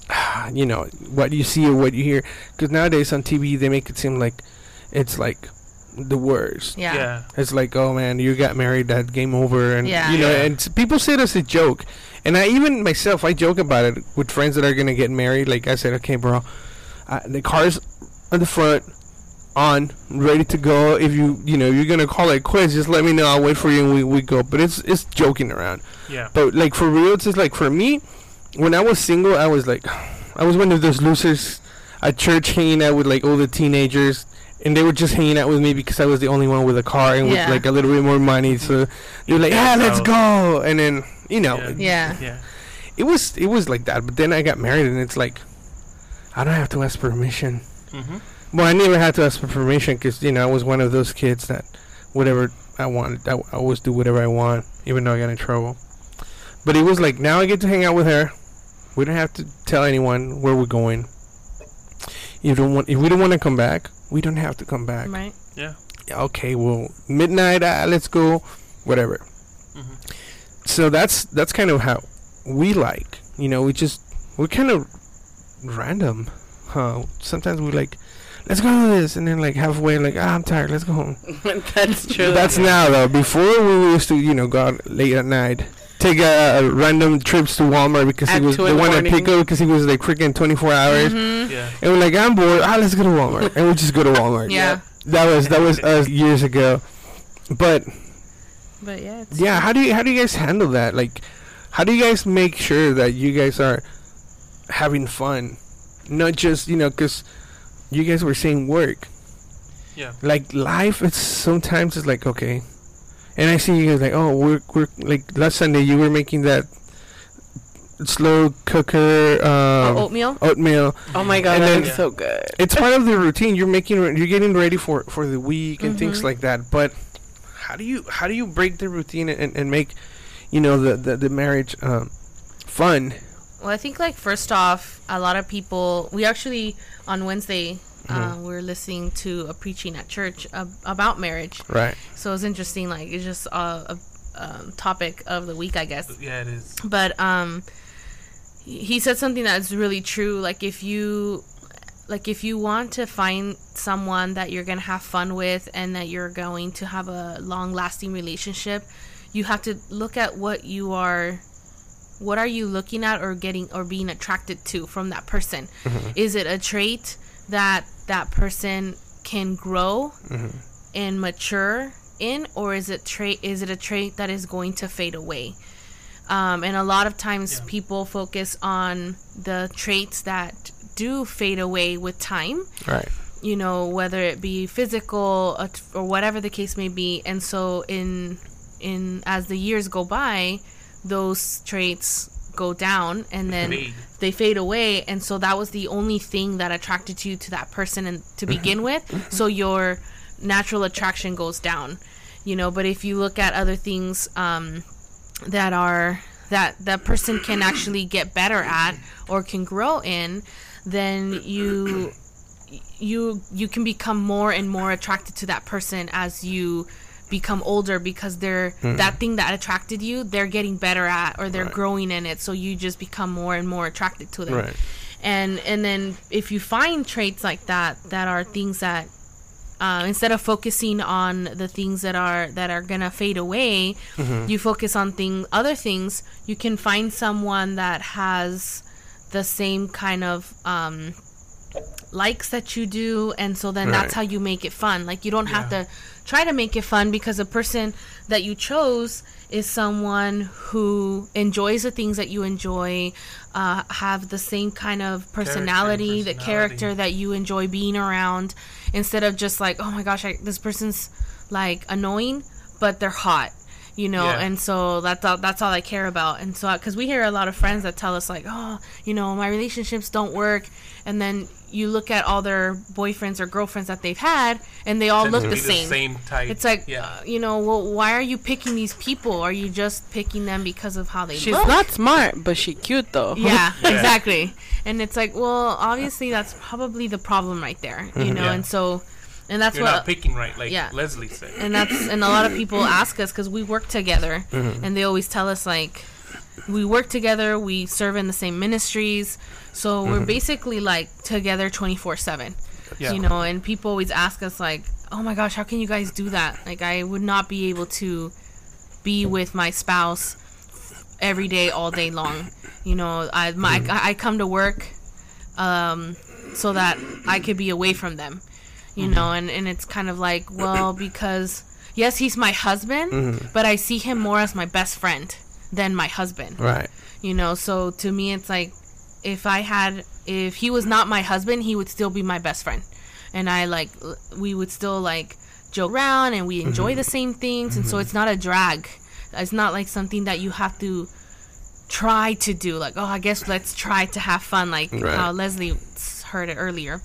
you know, what you see or what you hear. Because nowadays on TV they make it seem like it's like the worst. Yeah. Yeah. It's like, oh man, you got married, that game over, and Yeah. you know, Yeah. and people say it as a joke, and I even myself, I joke about it with friends that are gonna get married. Like I said, okay, bro, uh, the car's on the front, on, ready to go. If you, you know, you're gonna call it quits, just let me know. I'll wait for you, and we we go. But it's it's joking around. Yeah. But like for real, it's just like for me, when I was single, I was like, I was one of those losers at church hanging out with like all the teenagers. And they were just hanging out with me because I was the only one with a car and Yeah. with like a little bit more money. So they're like, "Yeah, let's go!" And then you know, Yeah. Yeah. Yeah. it was it was like that. But then I got married, and it's like, I don't have to ask permission. hmm Well, I never had to ask for permission because you know I was one of those kids that whatever I wanted, I, I always do whatever I want, even though I got in trouble. But it was like now I get to hang out with her. We don't have to tell anyone where we're going. You don't want if we don't want to come back, we don't have to come back. Right. Yeah. Yeah, Okay, well midnight, uh, let's go, whatever. Mhm. So that's that's kind of how we like. You know, we just we're kind of random. Huh? Sometimes we like, let's go to this, and then like halfway, like ah, I'm tired, let's go home. That's true. That's now though. Before we used to, you know, go out late at night, take a, uh, random trips to Walmart because At he was the in the one at morning. Pico because he was like freaking 24 hours, Mhm. Yeah. and we're like, I'm bored. Ah, let's go to Walmart, and we just go to Walmart. Yeah. That was that was us years ago, but But yeah. It's yeah, how do you how do you guys handle that? Like, how do you guys make sure that you guys are having fun, not just you know because you guys were saying work. Yeah. Like life, it's sometimes it's like okay, and I see you guys like oh we're we're like last Sunday you were making that slow cooker um, Oh, oatmeal. oatmeal. Oh my god, And that looks so good. It's part of the routine. You're making you're getting ready for for the week and things Mhm. like that. But how do you how do you break the routine and, and make you know the the, the marriage um, fun? Well, I think like first off, a lot of people. We actually on Wednesday. Uh, we are listening to a preaching at church ab- about marriage, Right. so it's interesting. Like it's just a, a um, topic of the week, I guess. Yeah, it is. but um he he said something that's really true like if you like if you want to find someone that you're gonna have fun with and that you're going to have a long lasting relationship you have to look at what you are what are you looking at or getting or being attracted to from that person? Is it a trait that that person can grow and mature in or is it trait is it a trait that is going to fade away? Um, and a lot of times Yeah. people focus on the traits that do fade away with time. Right. you know whether it be physical or whatever the case may be. And so in in as the years go by those traits go down and then Fade. they fade away. And so that was the only thing that attracted you to that person and to begin with. So your natural attraction goes down you know. But if you look at other things um that are that that person can actually get better at or can grow in then you you you can become more and more attracted to that person as you become older because they're that thing that attracted you they're getting better at or they're Right. growing in it. So you just become more and more attracted to them. Right. and and then if you find traits like that that are things that uh, instead of focusing on the things that are that are gonna fade away you focus on thing other things you can find someone that has the same kind of um, likes that you do. And so then that's how you make it fun. Like you don't have to try to make it fun because the person that you chose is someone who enjoys the things that you enjoy uh, have the same kind of personality the personality. character that you enjoy being around instead of just like oh my gosh I, this person's like annoying but they're hot you know Yeah. and so that's all that's all i care about and so because we hear a lot of friends that tell us like oh you know my relationships don't work and then you look at all their boyfriends or girlfriends that they've had and they all Tends look the be same. same type. it's like yeah. uh, you know well why are you picking these people are you just picking them because of how they She's look not smart, but she cute though. yeah, Yeah. exactly. And it's like, well, obviously that's probably the problem right there, you know. Yeah. And so, and that's You're what, not picking right, like yeah. Leslie said. and that's, and a lot of people ask us because we work together, mm-hmm. and they always tell us like, we work together, we serve in the same ministries, so we're mm-hmm. basically like together twenty four seven, you know. And people always ask us like, oh my gosh, how can you guys do that? Like, I would not be able to be with my spouse every day all day long you know i my mm-hmm. I, I come to work um so that i could be away from them you mm-hmm. know and and it's kind of like well because yes he's my husband mm-hmm. but i see him more as my best friend than my husband. Right. you know so to me it's like if i had if he was not my husband he would still be my best friend. And i like we would still like joke around and we enjoy mm-hmm. the same things and so it's not a drag. It's not like something that you have to try to do like oh i guess let's try to have fun like Right. how leslie heard it earlier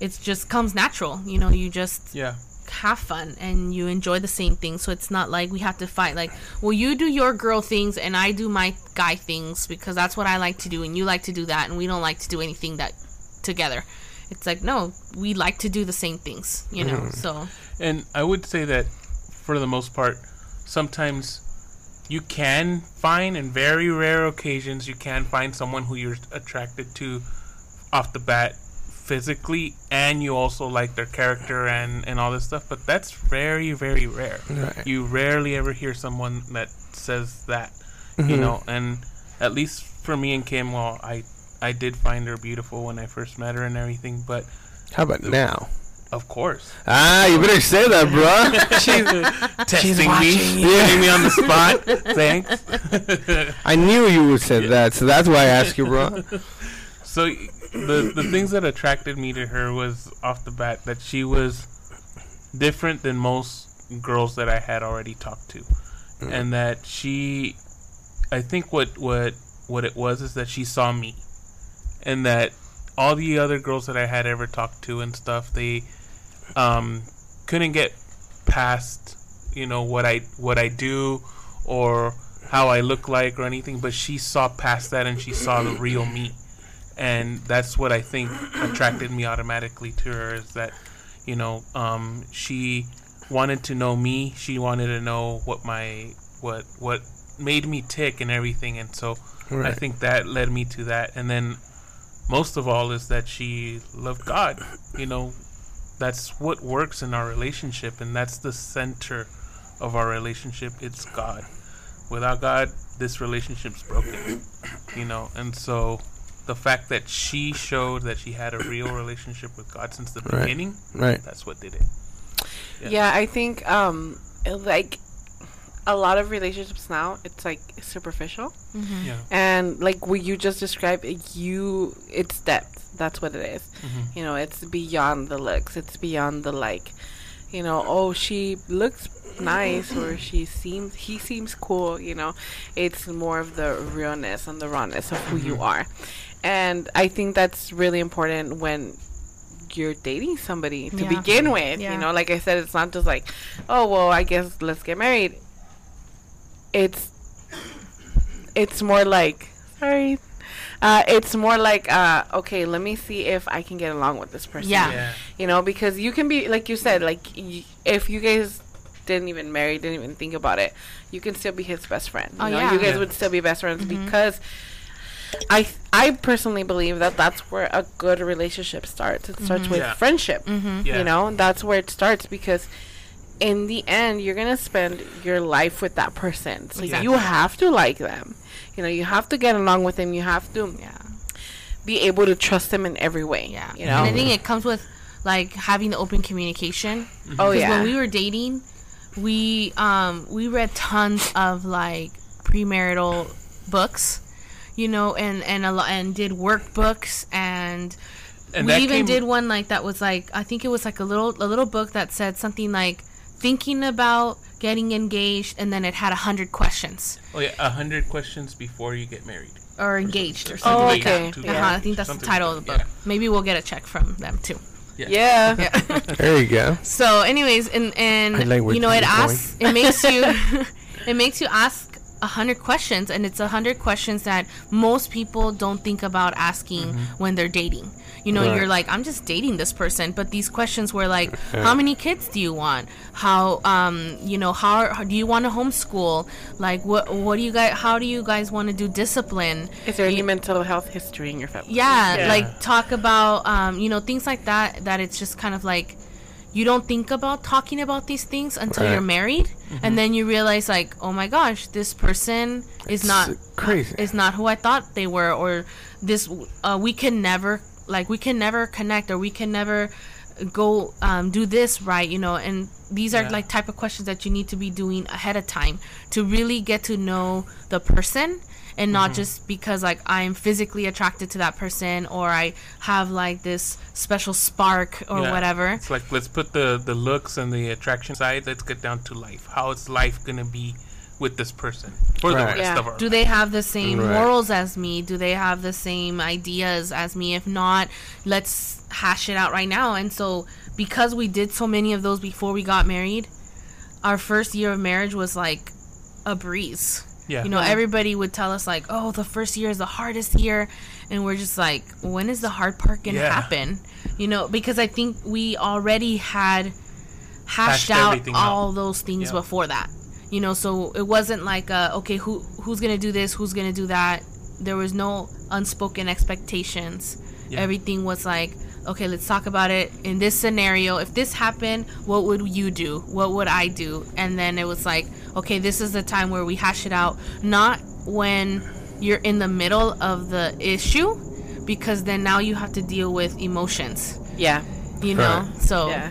it just comes natural you know you just Yeah. have fun and you enjoy the same thing. So it's not like we have to fight. Like, well, you do your girl things and I do my guy things because that's what I like to do, and you like to do that, and we don't like to do anything that together. It's like no, we like to do the same things, you know. Mm-hmm. So And I would say that for the most part, sometimes you can find, in very rare occasions, you can find someone who you're attracted to off the bat physically and you also like their character and, and all this stuff. But that's very, very rare. Right. You rarely ever hear someone that says that, Mm-hmm. you know, and at least for me and Kim, well, I, I did find her beautiful when I first met her and everything, but How about now? of course. Ah, you better say that, bro. She's testing me, putting me on the spot. Thanks. I knew you would say that, so that's why I asked you, bro. So the the things that attracted me to her was off the bat that she was different than most girls that I had already talked to, and that she, I think what what what it was is that she saw me, and that all the other girls that I had ever talked to and stuff they um, couldn't get past you know what I what I do or how I look like or anything, but she saw past that and she saw the real me, and that's what I think attracted me automatically to her is that you know um, she wanted to know me, she wanted to know what my what what made me tick and everything, and so I think that led me to that, and then most of all is that she loved God, you know. That's what works in our relationship, and that's the center of our relationship. It's God. Without God, this relationship's broken. You know, and so the fact that she showed that she had a real relationship with God since the Right. beginning, Right. that's what did it. Yeah. Yeah, I think um like a lot of relationships now it's like superficial Yeah. and like what you just described you it's depth that's what it is. Mhm. you know it's beyond the looks it's beyond the like you know oh she looks nice or she seems he seems cool you know. It's more of the realness and the rawness of who you mm-hmm. are. And i think that's really important when you're dating somebody to Yeah. begin with Yeah. you know. Like i said it's not just like oh well i guess let's get married. It's it's more like sorry uh, it's more like uh, okay let me see if i can get along with this person Yeah. Yeah. you know because you can be like you said like y- if you guys didn't even marry didn't even think about it you can still be his best friend you Oh, know yeah. you guys Yeah. would still be best friends because i i personally believe that that's where a good relationship starts it starts with Yeah. friendship Yeah. you know that's where it starts because in the end you're gonna spend your life with that person so Exactly. you have to like them you know you have to get along with them you have to yeah, be able to trust them in every way yeah. you know And I think it comes with like having the open communication. oh Because yeah when we were dating, we um we read tons of like premarital books, you know, and and a lot and did workbooks and. And we even came- did one like that was like I think it was like a little a little book that said something like thinking about getting engaged and then it had a hundred questions Oh yeah, a hundred questions before you get married. or engaged or something Oh, okay. that. Yeah. Uh-huh, I think that's Something the title of the that, book. Maybe we'll get a check from them too. yeah There you go. So, anyways, and and like you know, it it is going. asks, it makes you, it makes you ask a hundred questions, and it's a hundred questions that most people don't think about asking when they're dating. You know, Right. you're like, I'm just dating this person, but these questions were like, how many kids do you want? How, um, you know, how, how do you want to homeschool? Like, what, what do you guys, how do you guys want to do discipline? is there any mental health history in your family yeah, Yeah. like talk about um, you know things like that that it's just kind of like you don't think about talking about these things until Right. you're married and then you realize like oh my gosh this person is not crazy. is not who I thought they were or this uh, we can never like we can never connect or we can never go um, do this right you know and these are Yeah. like type of questions that you need to be doing ahead of time to really get to know the person and not just because like i'm physically attracted to that person or i have like this special spark or Yeah. whatever It's like let's put the the looks and the attraction side. Let's get down to life. How is life gonna be with this person for the rest Yeah. of our do life? they have the same Right. morals as me do they have the same ideas as me if not let's hash it out right now and so because we did so many of those before we got married our first year of marriage was like a breeze Yeah. you know Yeah. everybody would tell us like oh the first year is the hardest year and we're just like when is the hard part gonna Yeah. happen you know because i think we already had hashed, Hashed out everything out. all those things Yeah. before that you know so it wasn't like uh, okay who who's gonna do this who's gonna do that there was no unspoken expectations Yeah. everything was like okay let's talk about it in this scenario if this happened what would you do what would i do and then it was like okay this is the time where we hash it out not when you're in the middle of the issue because then now you have to deal with emotions Yeah. you know Right. so Yeah.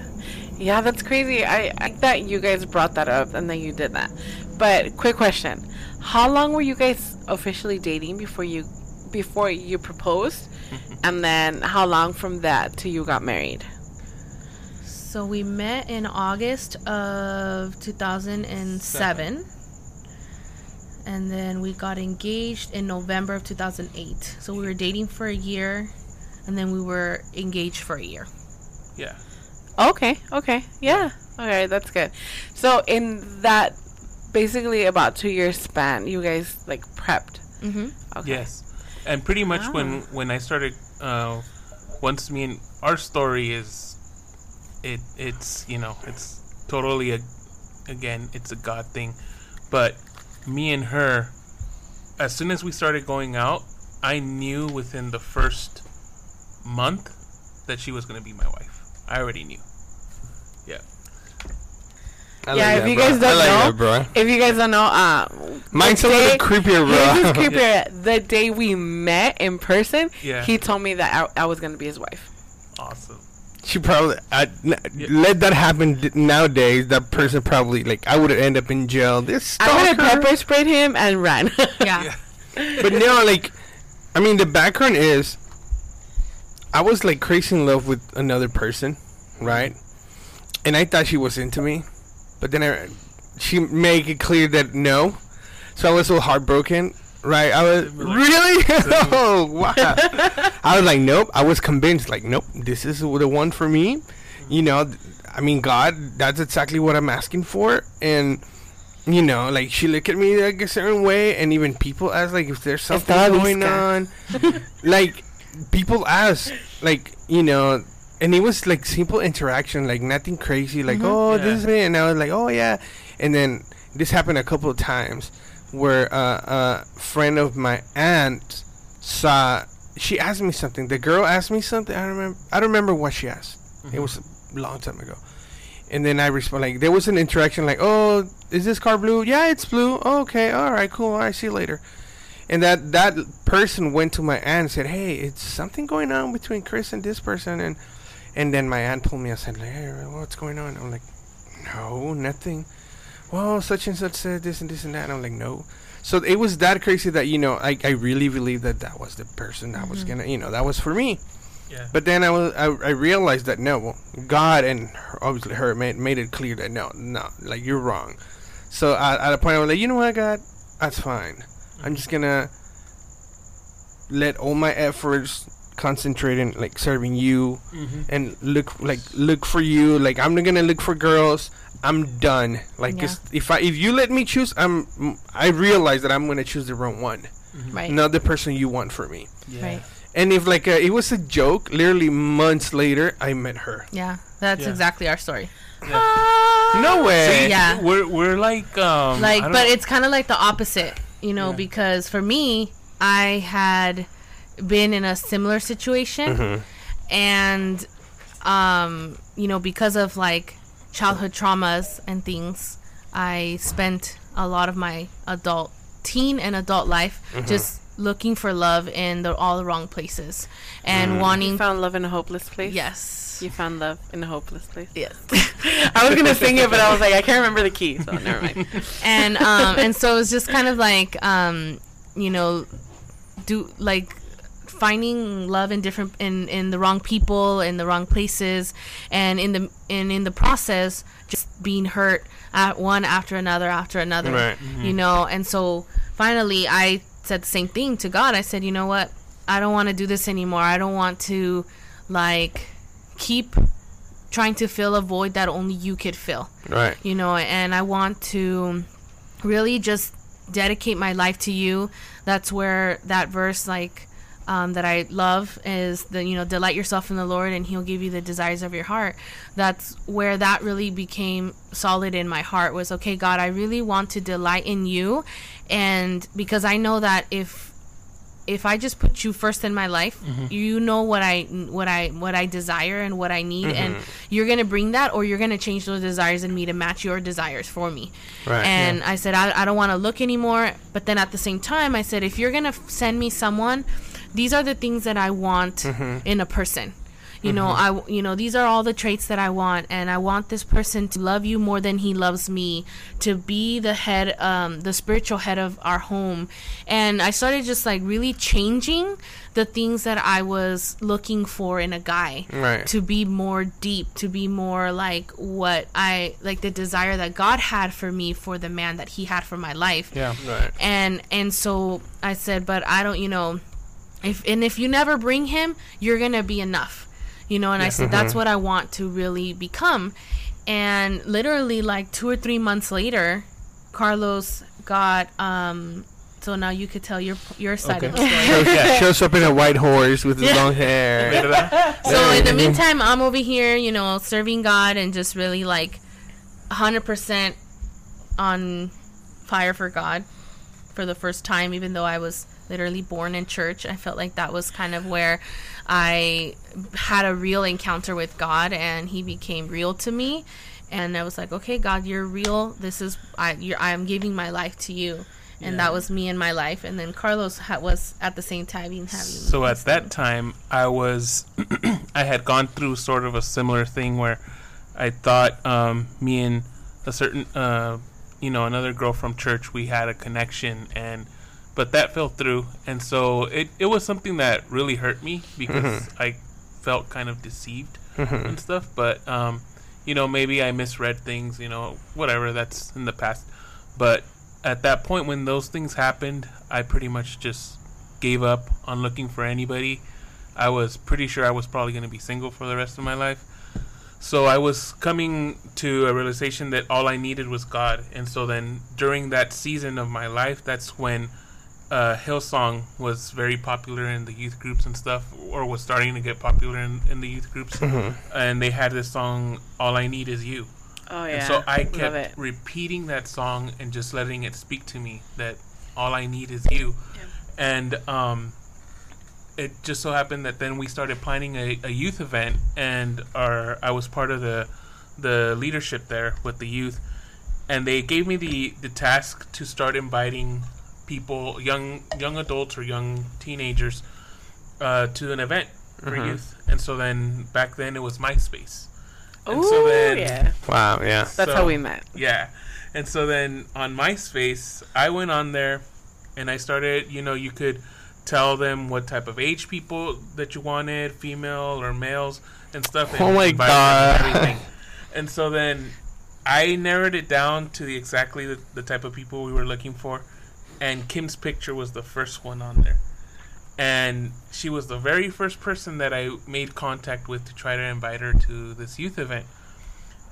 Yeah, that's crazy. I, I think that you guys brought that up and then you did that. But quick question. How long were you guys officially dating before you before you proposed? Mm-hmm. and then how long from that till you got married? So we met in August of 2007. And then we got engaged in November of 2008. So we were dating for a year and then we were engaged for a year. yeah. Okay, okay. Yeah. Okay, that's good. So in that basically about 2 years span, you guys like prepped. Mm-hmm. Okay. Yes, and pretty much when when I started, uh, once me and our story is, it it's you know it's totally a, again it's a God thing, but me and her, as soon as we started going out, I knew within the first month that she was gonna be my wife. I already knew. Yeah. I Yeah, if that, you bro. guys don't I like know- that, bro. If you guys don't know, uh, Mine's a little creepier, bro. creepier. The day we met in person, Yeah. he told me that I, I was gonna be his wife. Awesome. she probably I, n- let that happen d- nowadays. That person probably like I would end up in jail. This I would have pepper sprayed him and ran. Yeah. but no, like, I mean, the background is, I was like crazy in love with another person, right? And I thought she was into me, but then I, she made it clear that no, so I was so heartbroken, right? I was really, oh wow. I was like, nope. I was convinced, like, nope, this is the one for me. You know, I mean, God, that's exactly what I'm asking for, and you know, like she looked at me like a certain way, and even people ask like if there's something Estaba going on. like people ask, like you know, and it was like simple interaction, like nothing crazy, like oh this is it, and I was like oh yeah, and then this happened a couple of times where uh, a friend of my aunt saw. She asked me something. The girl asked me something. I don't remember. I don't remember what she asked. It was a long time ago. And then I respond like there was an interaction like, "Oh, is this car blue? Yeah, it's blue. Oh, okay, all right, cool. All right, see you later." And that that person went to my aunt and said, "Hey, it's something going on between Chris and this person." And and then my aunt told me, I said, like, "Hey, what's going on?" I'm like, "No, nothing." Well, such and such said this and this and that. And I'm like, "No." So it was that crazy that you know I, I really believed that that was the person that was mm-hmm. gonna you know that was for me. Yeah. But then I was I, I realized that no, well, God and her, obviously her made made it clear that no, no, like you're wrong. So at, at a point I was like, you know what, God, that's fine. I'm just gonna let all my efforts concentrate in like serving you Mm-hmm. and look like look for you. Like I'm not gonna look for girls. I'm done. Like Yeah. 'cause if I if you let me choose, I'm I realize that I'm gonna choose the wrong one, Right. not the person you want for me. Yeah. Right. And if like uh, it was a joke, literally months later, I met her. Yeah. That's Yeah. exactly our story. No way. Yeah. We're we're like um like but know. it's kind of like the opposite you know Yeah. because for me i had been in a similar situation Mm-hmm. and um you know because of like childhood traumas and things i spent a lot of my adult teen and adult life Mm-hmm. just looking for love in the all the wrong places and You wanting found love in a hopeless place. yes You found love in a hopeless place. yes I was gonna sing it, but I was like, I can't remember the key, so never mind. and um and so it's just kind of like um you know do like finding love in different in in the wrong people in the wrong places and in the and in the process just being hurt at one after another after another Right. you know and so finally i said the same thing to god. I said you know what? I don't want to do this anymore. I don't want to like keep trying to fill a void that only you could fill. Right. you know and i want to really just dedicate my life to you. That's where that verse like um, that i love is the you know delight yourself in the lord and he'll give you the desires of your heart. That's where that really became solid in my heart was okay god i really want to delight in you. And because i know that if if I just put you first in my life, you know what I what I what I desire and what I need, and you're gonna bring that, or you're gonna change those desires in me to match your desires for me. Right, And I said I, I don't want to look anymore, but then at the same time, I said if you're gonna send me someone, these are the things that I want in a person. You know, I you know these are all the traits that I want, and I want this person to love you more than he loves me, to be the head, um, the spiritual head of our home, and I started just like really changing the things that I was looking for in a guy, Right. to be more deep, to be more like what I like the desire that God had for me for the man that He had for my life Yeah. Right. and and so I said, but I don't, you know, if and if you never bring him, you're gonna be enough, you know. And I said that's what I want to really become, and literally like two or three months later, Carlos got um. So now you could tell your your side of the story. Shows, Yeah. shows up in a white horse with his long hair. Bit of that? So in the meantime, I'm over here, you know, serving God and just really like 100% on fire for God for the first time, even though I was literally born in church. I felt like that was kind of where I had a real encounter with God and He became real to me. And I was like, okay, God, you're real. This is, I, you're, I'm giving my life to you. And that was me and my life. And then Carlos ha- was at the same time having. So at that time, I was, I had gone through sort of a similar thing where I thought um, me and a certain, uh, you know, another girl from church, we had a connection, and but that fell through, and so it it was something that really hurt me because I felt kind of deceived and stuff. But um, you know, maybe I misread things, you know, whatever. That's in the past, but at that point when those things happened, I pretty much just gave up on looking for anybody. I was pretty sure I was probably going to be single for the rest of my life. So I was coming to a realization that all I needed was God. And so then during that season of my life, that's when uh, Hillsong was very popular in the youth groups and stuff, or was starting to get popular in, in the youth groups. And they had this song, All I Need Is You. Oh yeah. And so I love kept it. repeating that song and just letting it speak to me that all I need is you. And um, it just so happened that then we started planning a, a youth event, and our I was part of the the leadership there with the youth, and they gave me the the task to start inviting people, young young adults or young teenagers, uh, to an event for youth. And so then back then it was MySpace. And Ooh, so then yeah. Wow. Yeah. That's how we met. yeah. And so then on MySpace, I went on there and I started, you know, you could tell them what type of age people that you wanted, female or males and stuff. And Oh my invite them and God. everything. And so then I narrowed it down to the exactly the, the type of people we were looking for. And Kim's picture was the first one on there. And she was the very first person that I made contact with to try to invite her to this youth event.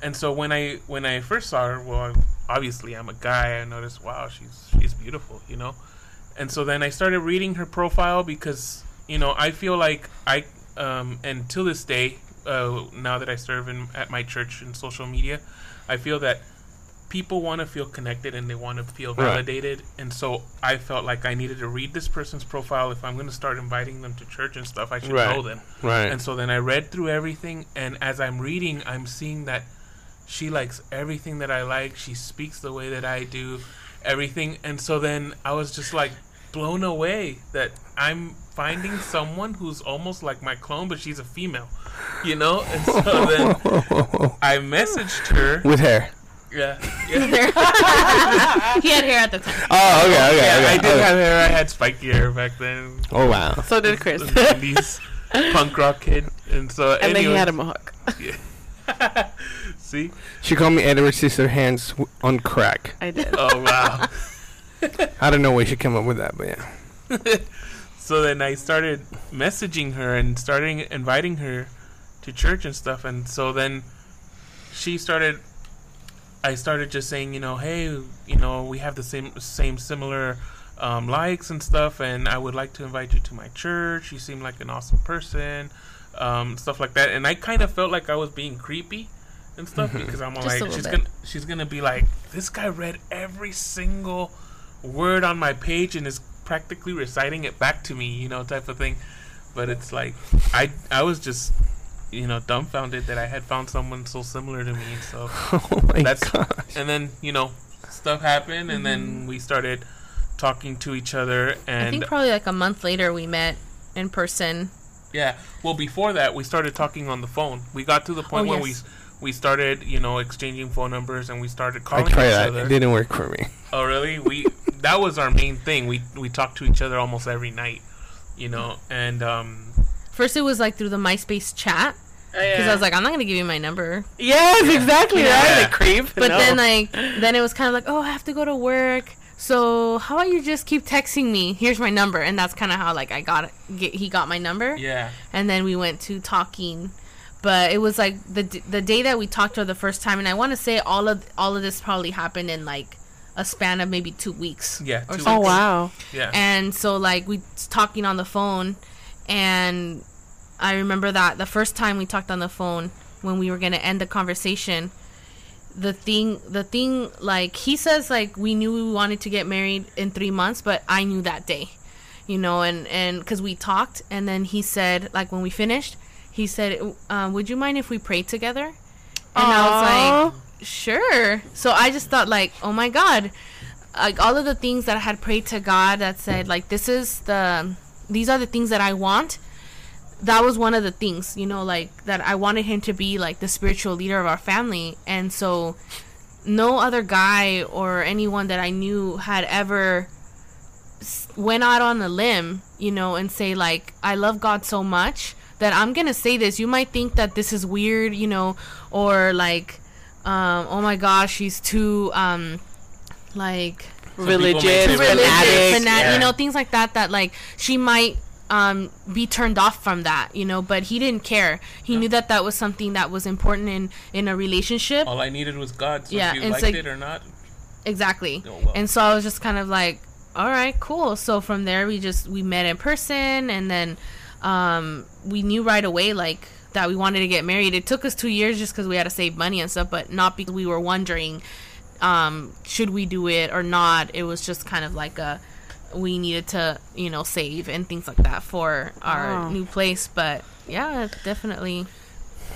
And so when I when I first saw her, well, obviously I'm a guy. I noticed, wow, she's she's beautiful, you know. And so then I started reading her profile because you know I feel like I um, and till this day, uh, now that I serve in at my church in social media, I feel that people want to feel connected and they want to feel Right. validated. And so I felt like I needed to read this person's profile if I'm going to start inviting them to church and stuff. I should Right. know them. Right. And so then I read through everything, and as I'm reading, I'm seeing that she likes everything that I like. She speaks the way that I do, everything. And so then I was just like, blown away that I'm finding someone who's almost like my clone, but she's a female. You know, and so then I messaged her. With hair. Yeah, yeah. he had hair at the time. Oh, okay, okay, yeah, okay. I did okay. have hair. I had spiky hair back then. Oh wow. So did Chris. The 90s punk rock kid, and so and then he had a mohawk. Yeah. See? She called me Edward Scissorhands w- on crack. I did. Oh wow. I don't know where she came up with that, but yeah. so then I started messaging her and starting inviting her to church and stuff, and so then she started. I started just saying, you know, hey, you know, we have the same same similar um, likes and stuff, and I would like to invite you to my church. You seem like an awesome person, um, stuff like that. And I kind of felt like I was being creepy and stuff because I'm like, she's bit. gonna she's gonna be like, this guy read every single word on my page and is practically reciting it back to me, you know, type of thing. But it's like I I was just you know dumbfounded that I had found someone so similar to me. So Oh my That's- gosh. and then you know stuff happened, and then we started talking to each other, And I think probably like a month later we met in person. yeah. Well, before that, we started talking on the phone. We got to the point Oh, where yes. we we started you know exchanging phone numbers, and we started I calling tried each that. other. It didn't work for me. Oh, really? We that was our main thing. We we talked to each other almost every night, you know. And um, First, it was like through the MySpace chat Oh, because I was like, I'm not gonna give you my number. yes, exactly Yeah. right. The creep. But No. then like then it was kind of like, oh, I have to go to work. So how about you just keep texting me? Here's my number, and that's kind of how like I got get he got my number, yeah, and then we went to talking. But it was like the the day that we talked to her the first time, and I want to say all of all of this probably happened in like a span of maybe two weeks. Yeah, or two something. oh wow. yeah. And so like we talking on the phone and I remember that the first time we talked on the phone when we were going to end the conversation the thing the thing like he says like we knew we wanted to get married in 3 months but I knew that day. You know and and cuz we talked and then he said like when we finished he said uh, would you mind if we prayed together? And I was like sure. So I just thought like, oh my god, like all of the things that I had prayed to God that said like this is the these are the things that I want. That was one of the things, you know, like that I wanted him to be like the spiritual leader of our family. And so no other guy or anyone that I knew had ever went out on a limb, you know, and say like I love God so much that I'm going to say this. You might think that this is weird, you know, or like um oh my gosh, she's too um like people religious, religious, fanatic. Yeah. you know, things like that. That like she might um, be turned off from that, you know. But he didn't care. He knew that that was something that was important in in a relationship. All I needed was God. So Yeah, if you liked like- it or not, Exactly. Oh, well. And so I was just kind of like, all right, cool. So from there, we just we met in person, and then um, we knew right away like that we wanted to get married. It took us two years just because we had to save money and stuff, but not because we were wondering um, should we do it or not. It was just kind of like a we needed to you know save and things like that for our Wow. new place. But yeah, definitely.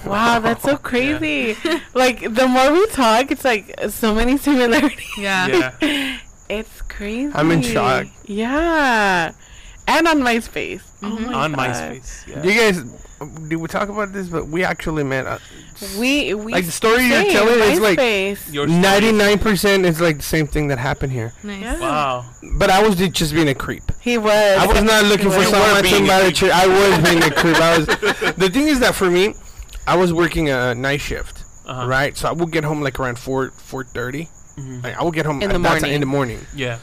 Wow, that's so crazy. like the more we talk, it's like so many similarities. Yeah. yeah. It's crazy. I'm in shock. Yeah. And on MySpace. Oh Mhm. my on God. MySpace. Yeah. Do you guys? Did we talk about this? But we actually met. Uh, We we Like, the story you're telling is, like, MySpace. Your story- Ninety-nine percent is like the same thing that happened here. Nice. Yeah. Wow. But I was just being a creep. he was. I was not looking for was. someone being to a marry. I was being a creep. I was. The thing is that for me, I was working a night shift, Uh-huh. right? So I would get home like around four four thirty. Mhm. Like I would get home In at the that time- morning. in the morning, Yeah.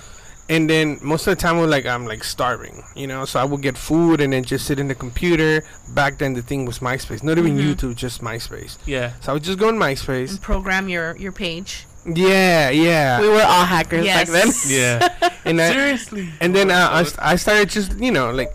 And then most of the time, I like I'm like starving, you know. So I would get food and then just sit in the computer. Back then, the thing was MySpace, not even Mhm. YouTube, just MySpace. Yeah. So I would just go on MySpace. And program your your page. Yeah, yeah, we were all hackers Yes. back then. Yeah. and I, Seriously. and then uh, I, st- I started just you know like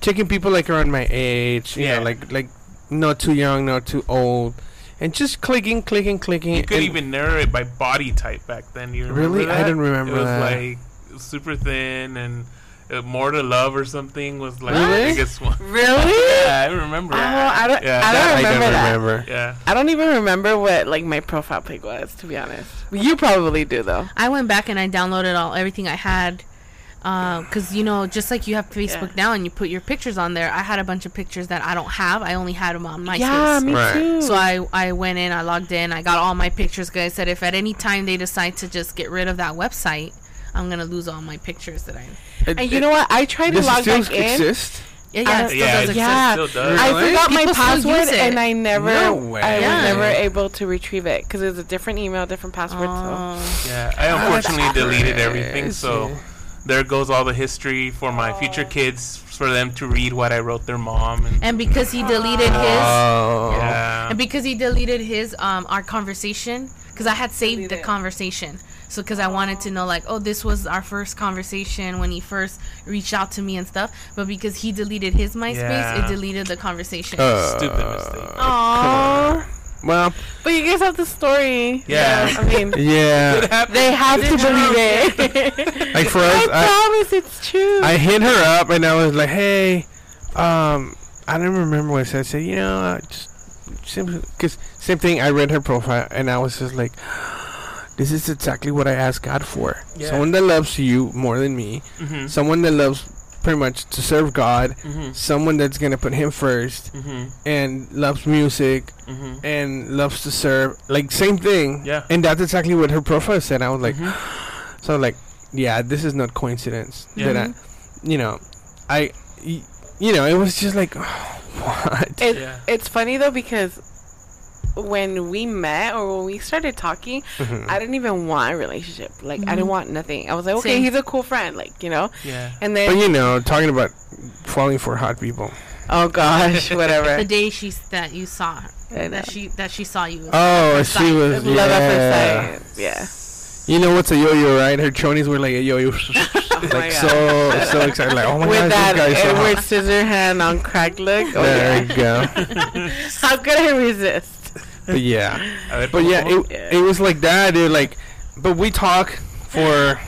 checking people like around my age you Yeah. know like like not too young not too old and just clicking clicking clicking You could even narrow it by body type back then. You remember Really? I that? didn't remember It was that. like super thin and uh, more to love or something was like Really? the biggest one. Really? Yeah, I remember. Oh, I don't. Yeah, I don't I remember don't that. remember Yeah. I don't even remember what like my profile pic was. To be honest, you probably do though. I went back and I downloaded all everything I had because you know, just like you have Facebook Yeah. now and you put your pictures on there, I had a bunch of pictures that I don't have. I only had them on MySpace. yeah, me Right. too. So I, I went in, I logged in, I got all my pictures. Cause I said if at any time they decide to just get rid of that website, I'm gonna lose all my pictures that I. and you know what? I tried to log still back in. exist? Yeah, I yeah, it don't- still yeah, does it exist. Yeah. still does. I Really? forgot my People still password and I never, No. I Yeah. was never able to retrieve it because it was a different email, different password. Oh. Yeah, I unfortunately deleted everything, crazy. so there goes all the history for my future kids for them to read what I wrote their mom and And because he deleted his, Oh. yeah. and because he deleted his, um, our conversation, because I had saved the conversation. So, because I wanted to know, like, oh, this was our first conversation when he first reached out to me and stuff. But because he deleted his MySpace, Yeah. it deleted the conversation. Uh, Stupid mistake. Aww. Well, But you guys have the story. Yeah. I mean, yeah. they have to believe it. Like for I us, I, promise it's true. I hit her up and I was like, "Hey, um, I don't remember what I said. I said, you know, just because same thing. I read her profile and I was just like, this is exactly what I asked God for. Yeah. Someone that loves you more than me. Mhm. Someone that loves pretty much to serve God. Mhm. Someone that's gonna put Him first Mhm. and loves music Mhm. and loves to serve. Like same thing. Yeah. And that's exactly what her profile said. I was like, Mhm. so like, yeah, this is not coincidence. Yeah. That I, you know, I, y- you know, it was just like, what? It, Yeah. It's funny though because when we met or when we started talking, Mhm. I didn't even want a relationship. Like I didn't want nothing. I was like, okay, Same. he's a cool friend. Like you know. Yeah. And then. But then you know, talking about falling for hot people. oh gosh, whatever. the day she that you saw her, that she that she saw you. Oh, she sight. was Love yeah. at first sight. Yeah. You know what's a yo-yo, right? Her chonies were like a yo-yo, like so so excited, like oh my With god, that this guy's so Edward hot. Scissorhand on crack look. Oh, There yeah. you go. How could I resist? But yeah, but yeah, it, it was like that, dude. Like, but we talk for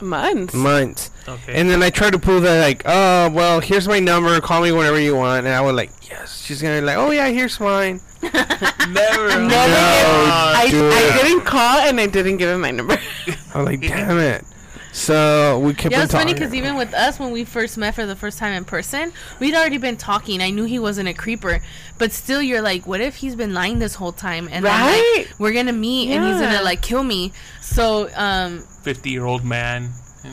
Months. months. Okay. And then I try to prove that, like, oh, well, here's my number. Call me whenever you want. And I was like, yes. She's gonna be like, oh yeah, here's mine. never. Never No, I. I didn't call and I didn't give him my number. I was like, damn it. So we kept Yeah, on it's funny because even with us, when we first met for the first time in person, we'd already been talking. I knew he wasn't a creeper, but still, you're like, what if he's been lying this whole time? And then, Right? like, we're gonna meet, and he's gonna like kill me. So, um, Fifty-year-old man.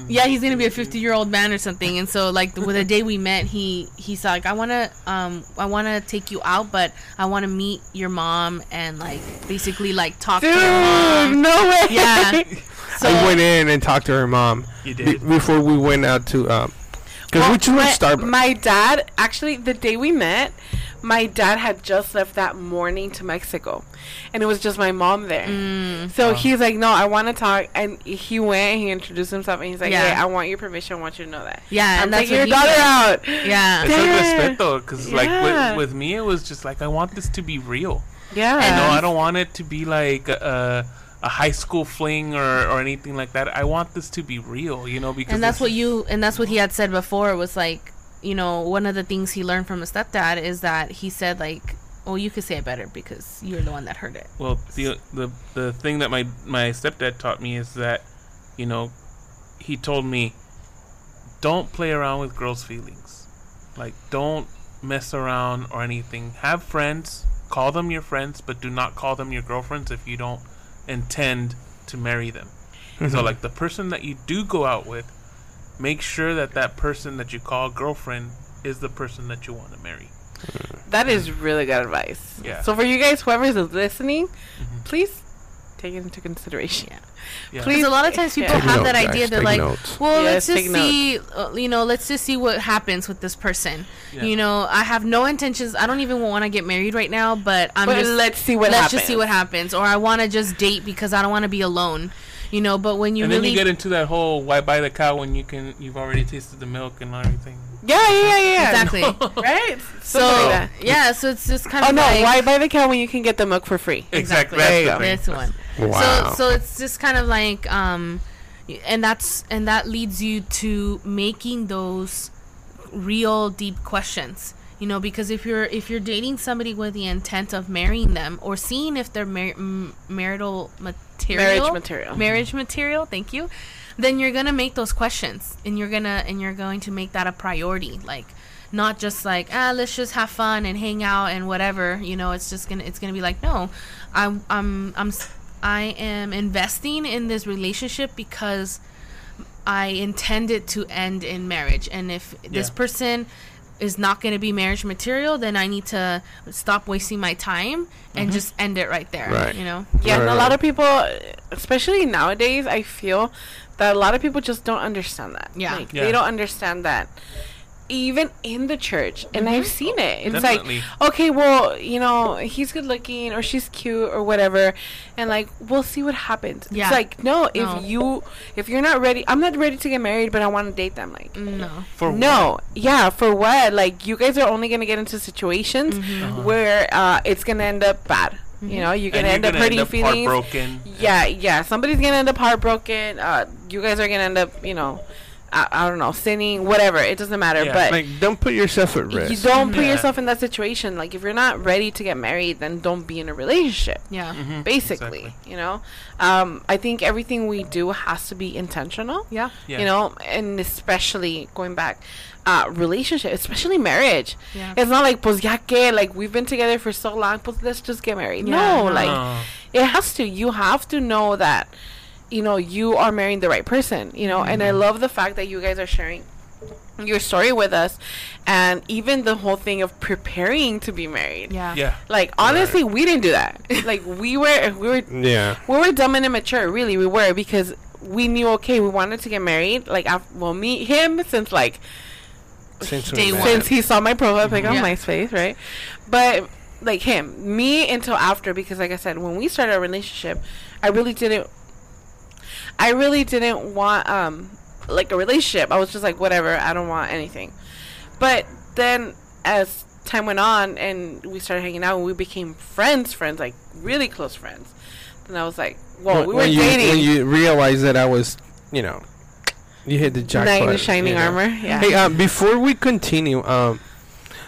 yeah, he's gonna be a 50 year old man or something. And so, like, with the day we met, he he's like, I wanna, um, I wanna take you out, but I wanna meet your mom and like basically like talk to Dude, your mom. no way. Yeah. So I went in and talked to her mom You be- did. before we went out to, um, because we just went my, Starbucks. my dad, actually, the day we met, my dad had just left that morning to Mexico, and it was just my mom there. Mm. So he's like, "No, I want to talk," and he went. He introduced himself, and he's like, Yeah. "Hey, I want your permission. I want you to know that." yeah, I'm and that's your daughter said. out. Yeah. It's a Damn. respect though, because like with, with me, it was just like I want this to be real. Yeah. You know, I don't want it to be like a, a high school fling or, or anything like that. I want this to be real. You know, because and that's what you and that's what he had said before was like you know one of the things he learned from his stepdad is that he said like well you could say it better because you're the one that heard it Well, the the the thing that my my stepdad taught me is that, you know, he told me, don't play around with girls' feelings, like don't mess around or anything. Have friends, call them your friends, but do not call them your girlfriends if you don't intend to marry them. So, mm-hmm. like the person that you do go out with, make sure that that person that you call girlfriend is the person that you want to marry. Mm-hmm. That is really good advice. Yeah. So for you guys, whoever's listening, mm-hmm. please take it into consideration. Yeah. Yeah. Please. a lot of times people Yeah. Take have that idea guys, they're like notes. well Yes, let's just take see uh, you know let's just see what happens with this person Yeah. you know i have no intentions i don't even want to get married right now but i'm But just let's see what let's happens. just see what happens or i want to just date because i don't want to be alone you know but when you and really then you get into that whole why buy the cow when you can you've already tasted the milk and everything. Yeah, yeah, yeah, yeah. exactly Right? so Something like yeah so it's just kind Oh of Oh no! like, Why buy the cow when you can get the milk for free? Exactly. There you That's go. the thing. This one. Wow. So so it's just kind of like um and that's and that leads you to making those real deep questions. You know, because if you're if you're dating somebody with the intent of marrying them or seeing if they're mar- m- marital material, Marriage material. marriage material, thank you, then you're gonna make those questions and you're gonna and you're going to make that a priority, like not just like ah let's just have fun and hang out and whatever. You know, it's just gonna it's gonna be like no, I'm I'm I'm s- I am investing in this relationship because I intend it to end in marriage. And if this person is not going to be marriage material, then I need to stop wasting my time and just end it right there. Right. You know? Yeah, and a Right, lot of people, especially nowadays, I feel that a lot of people just don't understand that. Yeah. Like, Yeah. They don't understand that. Even in the church, and Mm-hmm. I've seen it. It's Definitely. like, okay, well, you know, he's good looking or she's cute or whatever, and like, we'll see what happens. Yeah. It's like, no, if No. you, if you're not ready, I'm not ready to get married, but I want to date them. Like, No. For no, yeah, for what? Like you guys are only gonna get into situations Mm-hmm. where uh, it's gonna end up bad. You know, you're gonna end up gonna hurting feelings. heartbroken. Yeah, yeah. Somebody's gonna end up heartbroken. Uh, you guys are gonna end up, you know, I, I don't know, sinning, whatever. It doesn't matter. Yeah. But Like, don't put yourself at risk. you risk. don't put Yeah. yourself in that situation. Like if you're not ready to get married, then don't be in a relationship. Yeah. Mhm, Basically, exactly. you know, um, I think everything we do has to be intentional Yeah. Yeah. you know and especially going back uh relationship especially marriage Yeah. it's not like pues ya que like we've been together for so long pues let's just get married Yeah, no, no. like No. it has to you have to know that you know you are marrying the right person you know and i Mm-hmm. love the fact that you guys are sharing your story with us and even the whole thing of preparing to be married Yeah. Yeah. like honestly we didn't do that like we were we were Yeah. we were dumb and immature really we were because we knew okay we wanted to get married like af- well meet him since like Since we Day since he saw my profile pic on Yeah. MySpace right but like him me until after because like I said when we started our relationship I really didn't I really didn't want um like a relationship I was just like whatever I don't want anything but then as time went on and we started hanging out and we became friends friends like really close friends then I was like well When- we were when you, dating When you realize that I was, you know, you hit the knight jackpot. in shining you know. armor yeah Hey, um, before we continue, um,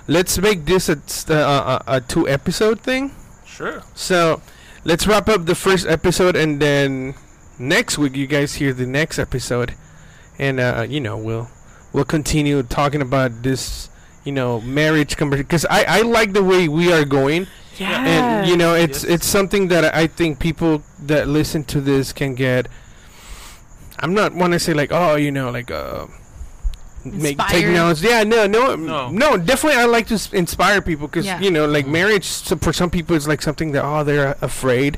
let's make this a, st- uh, a, a two episode thing. Sure. So, let's wrap up the first episode, and then next week you guys hear the next episode, and uh, you know we'll we'll continue talking about this, you know, marriage conversation. Because I I like the way we are going, yeah and you know it's Yes. it's something that I think people that listen to this can get. I'm not want to say like oh you know like uh. Make take notes. Yeah, no, no, No. no, Definitely, I like to s- inspire people because Yeah. you know, like marriage. So for some people, it's like something that oh they're afraid.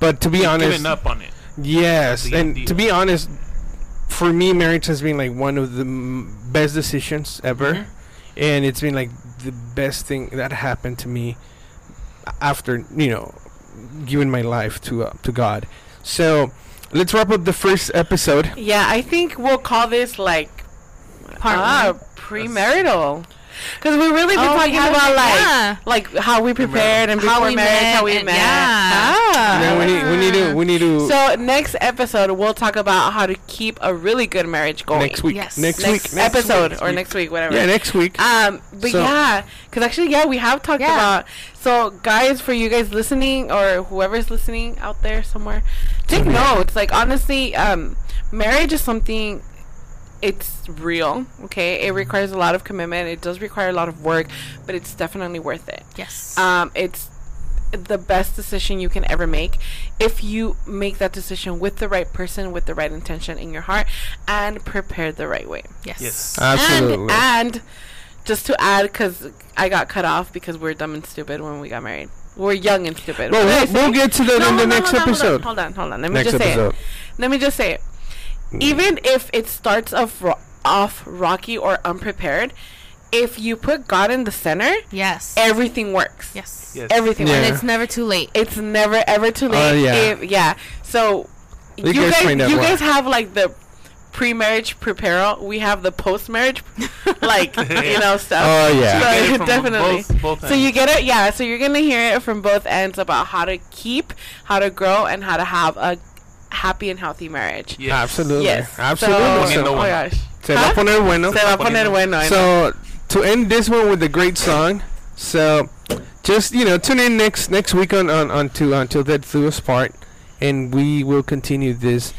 But to be honest, Giving up on it. Yes, the and idea. to be honest, for me, marriage has been like one of the m- best decisions ever, Mhm. and it's been like the best thing that happened to me after you know giving my life to uh, to God. So let's wrap up the first episode. Yeah, I think we'll call this like Part ah, one. premarital. Because we really been Oh, talking haven't- about like yeah. like how we prepared and How we marriage, met how we and- met. yeah. Ah. Then we need we need to we need to So next episode we'll talk about how to keep a really good marriage going. next week Yes. next, Next week next episode week. or next week, whatever. yeah next week. Um, but So- yeah, because actually, yeah, we have talked Yeah. about. So, guys, for you guys listening or whoever's listening out there somewhere, take notes. Like honestly, um, marriage is something. It's real, okay. It requires a lot of commitment. It does require a lot of work, but it's definitely worth it. Yes. Um, it's the best decision you can ever make if you make that decision with the right person, with the right intention in your heart, and prepared the right way. yes. Yes. Absolutely. And, and just to add, because I got cut off because we're dumb and stupid when we got married. We're young and stupid. well, What did I we'll, we'll get to that No, in the hold on, next hold on, episode. Hold on, hold on. Let me Next just say episode. it. Let me just say it. Mm-hmm. Even if it starts off, ro- off rocky or unprepared, if you put God in the center, Yes. everything works. yes. Yes. Everything Yeah. works. And it's never too late. It's never ever too oh, late. Oh, yeah. If, yeah. So You you, guys guys, you why. guys have like the pre-marriage prepare. We have the post-marriage, like you know stuff. Oh yeah. So- You get it from definitely. Both, both So you get it, yeah. So you're gonna hear it from both ends about how to keep, how to grow, and how to have a happy and healthy marriage. Yes. Absolutely. Yes. Absolutely. So, Poniendo oh my gosh. Se va Huh? a poner bueno. Se va a poner bueno. So to end this one with a great song. So just you know, tune in next next week on on, on to until Death Do Us Part, and we will continue this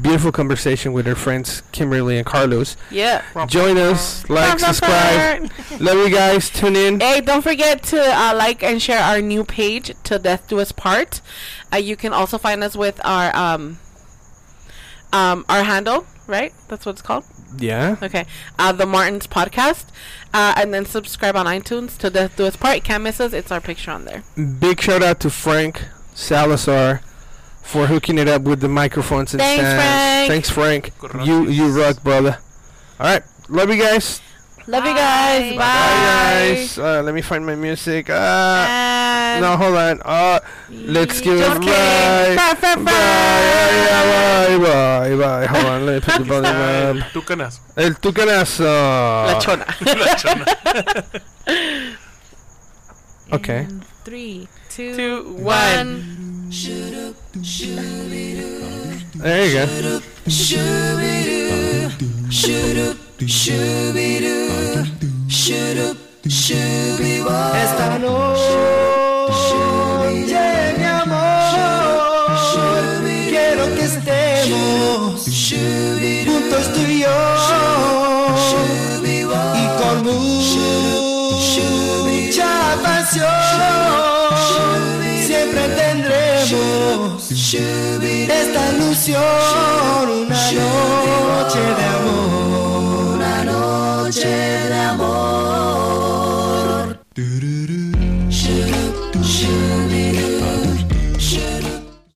beautiful conversation with our friends Kimberly and Carlos. Yeah. Join us, like, subscribe. Love you guys. Tune in. Hey, don't forget to uh, like and share our new page, Till Death Do Us Part. Uh, you can also find us with our um, um, our handle, right? That's what it's called. Yeah. Okay. Uh, the Martins Podcast. Uh, and then subscribe on iTunes to Death Do Us Part. Can't miss us. It's our picture on there. Big shout out to Frank Salazar for hooking it up with the microphones and Thanks, stands. Frank. Thanks, Frank. You you rock, brother. All right. Love you guys. Love you guys. Bye. Bye. Bye, guys. Uh, let me find my music. Uh, no, hold on. Uh, let's give Just it kidding. bye. Bye, bye, Bye. bye. Bye. Bye. Bye. Hold on. Let me put the volume up. Tu canas. El tucanazo. La chona. La chona. Okay. In three, two, Two, one. one. There you go. Esta noche, esta ilusión, una noche de amor, una noche de amor.